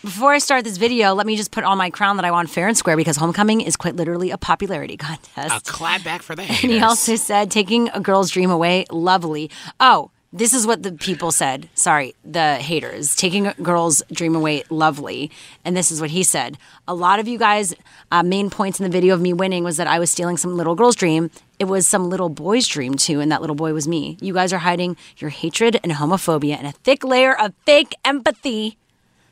Speaker 1: before I start this video, let me just put on my crown that I want fair and square because homecoming is quite literally a popularity contest.
Speaker 2: A clap back for the
Speaker 1: And he also said, taking a girl's dream away, lovely. Oh, this is what the people said. Sorry, the haters. Taking a girl's dream away, lovely. And this is what he said. A lot of you guys' uh, main points in the video of me winning was that I was stealing some little girl's dream. It was some little boy's dream too, and that little boy was me. You guys are hiding your hatred and homophobia and a thick layer of fake empathy.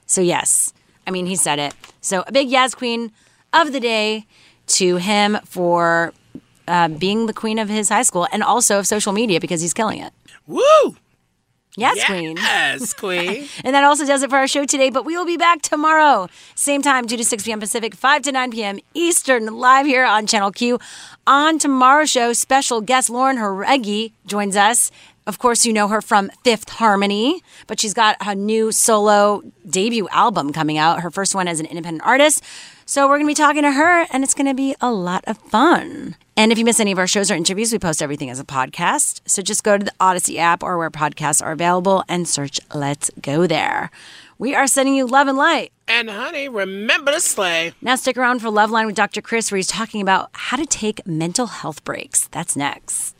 Speaker 1: So, yes, I mean, he said it. So, a big Yaz Queen of the day to him for uh, being the queen of his high school and also of social media because he's killing it.
Speaker 2: Woo!
Speaker 1: Yes, Queen.
Speaker 2: Yes, Queen.
Speaker 1: And that also does it for our show today, but we will be back tomorrow. Same time, 2 to 6 p.m. Pacific, 5 to 9 p.m. Eastern, live here on Channel Q. On tomorrow's show, special guest Lauren Jauregui joins us. Of course, you know her from Fifth Harmony, but she's got a new solo debut album coming out, her first one as an independent artist. So we're going to be talking to her, and it's going to be a lot of fun. And if you miss any of our shows or interviews, we post everything as a podcast. So just go to the Odyssey app or where podcasts are available and search Let's Go There. We are sending you love and light.
Speaker 2: And honey, remember to slay.
Speaker 1: Now stick around for Love Line with Dr. Chris, where he's talking about how to take mental health breaks. That's next.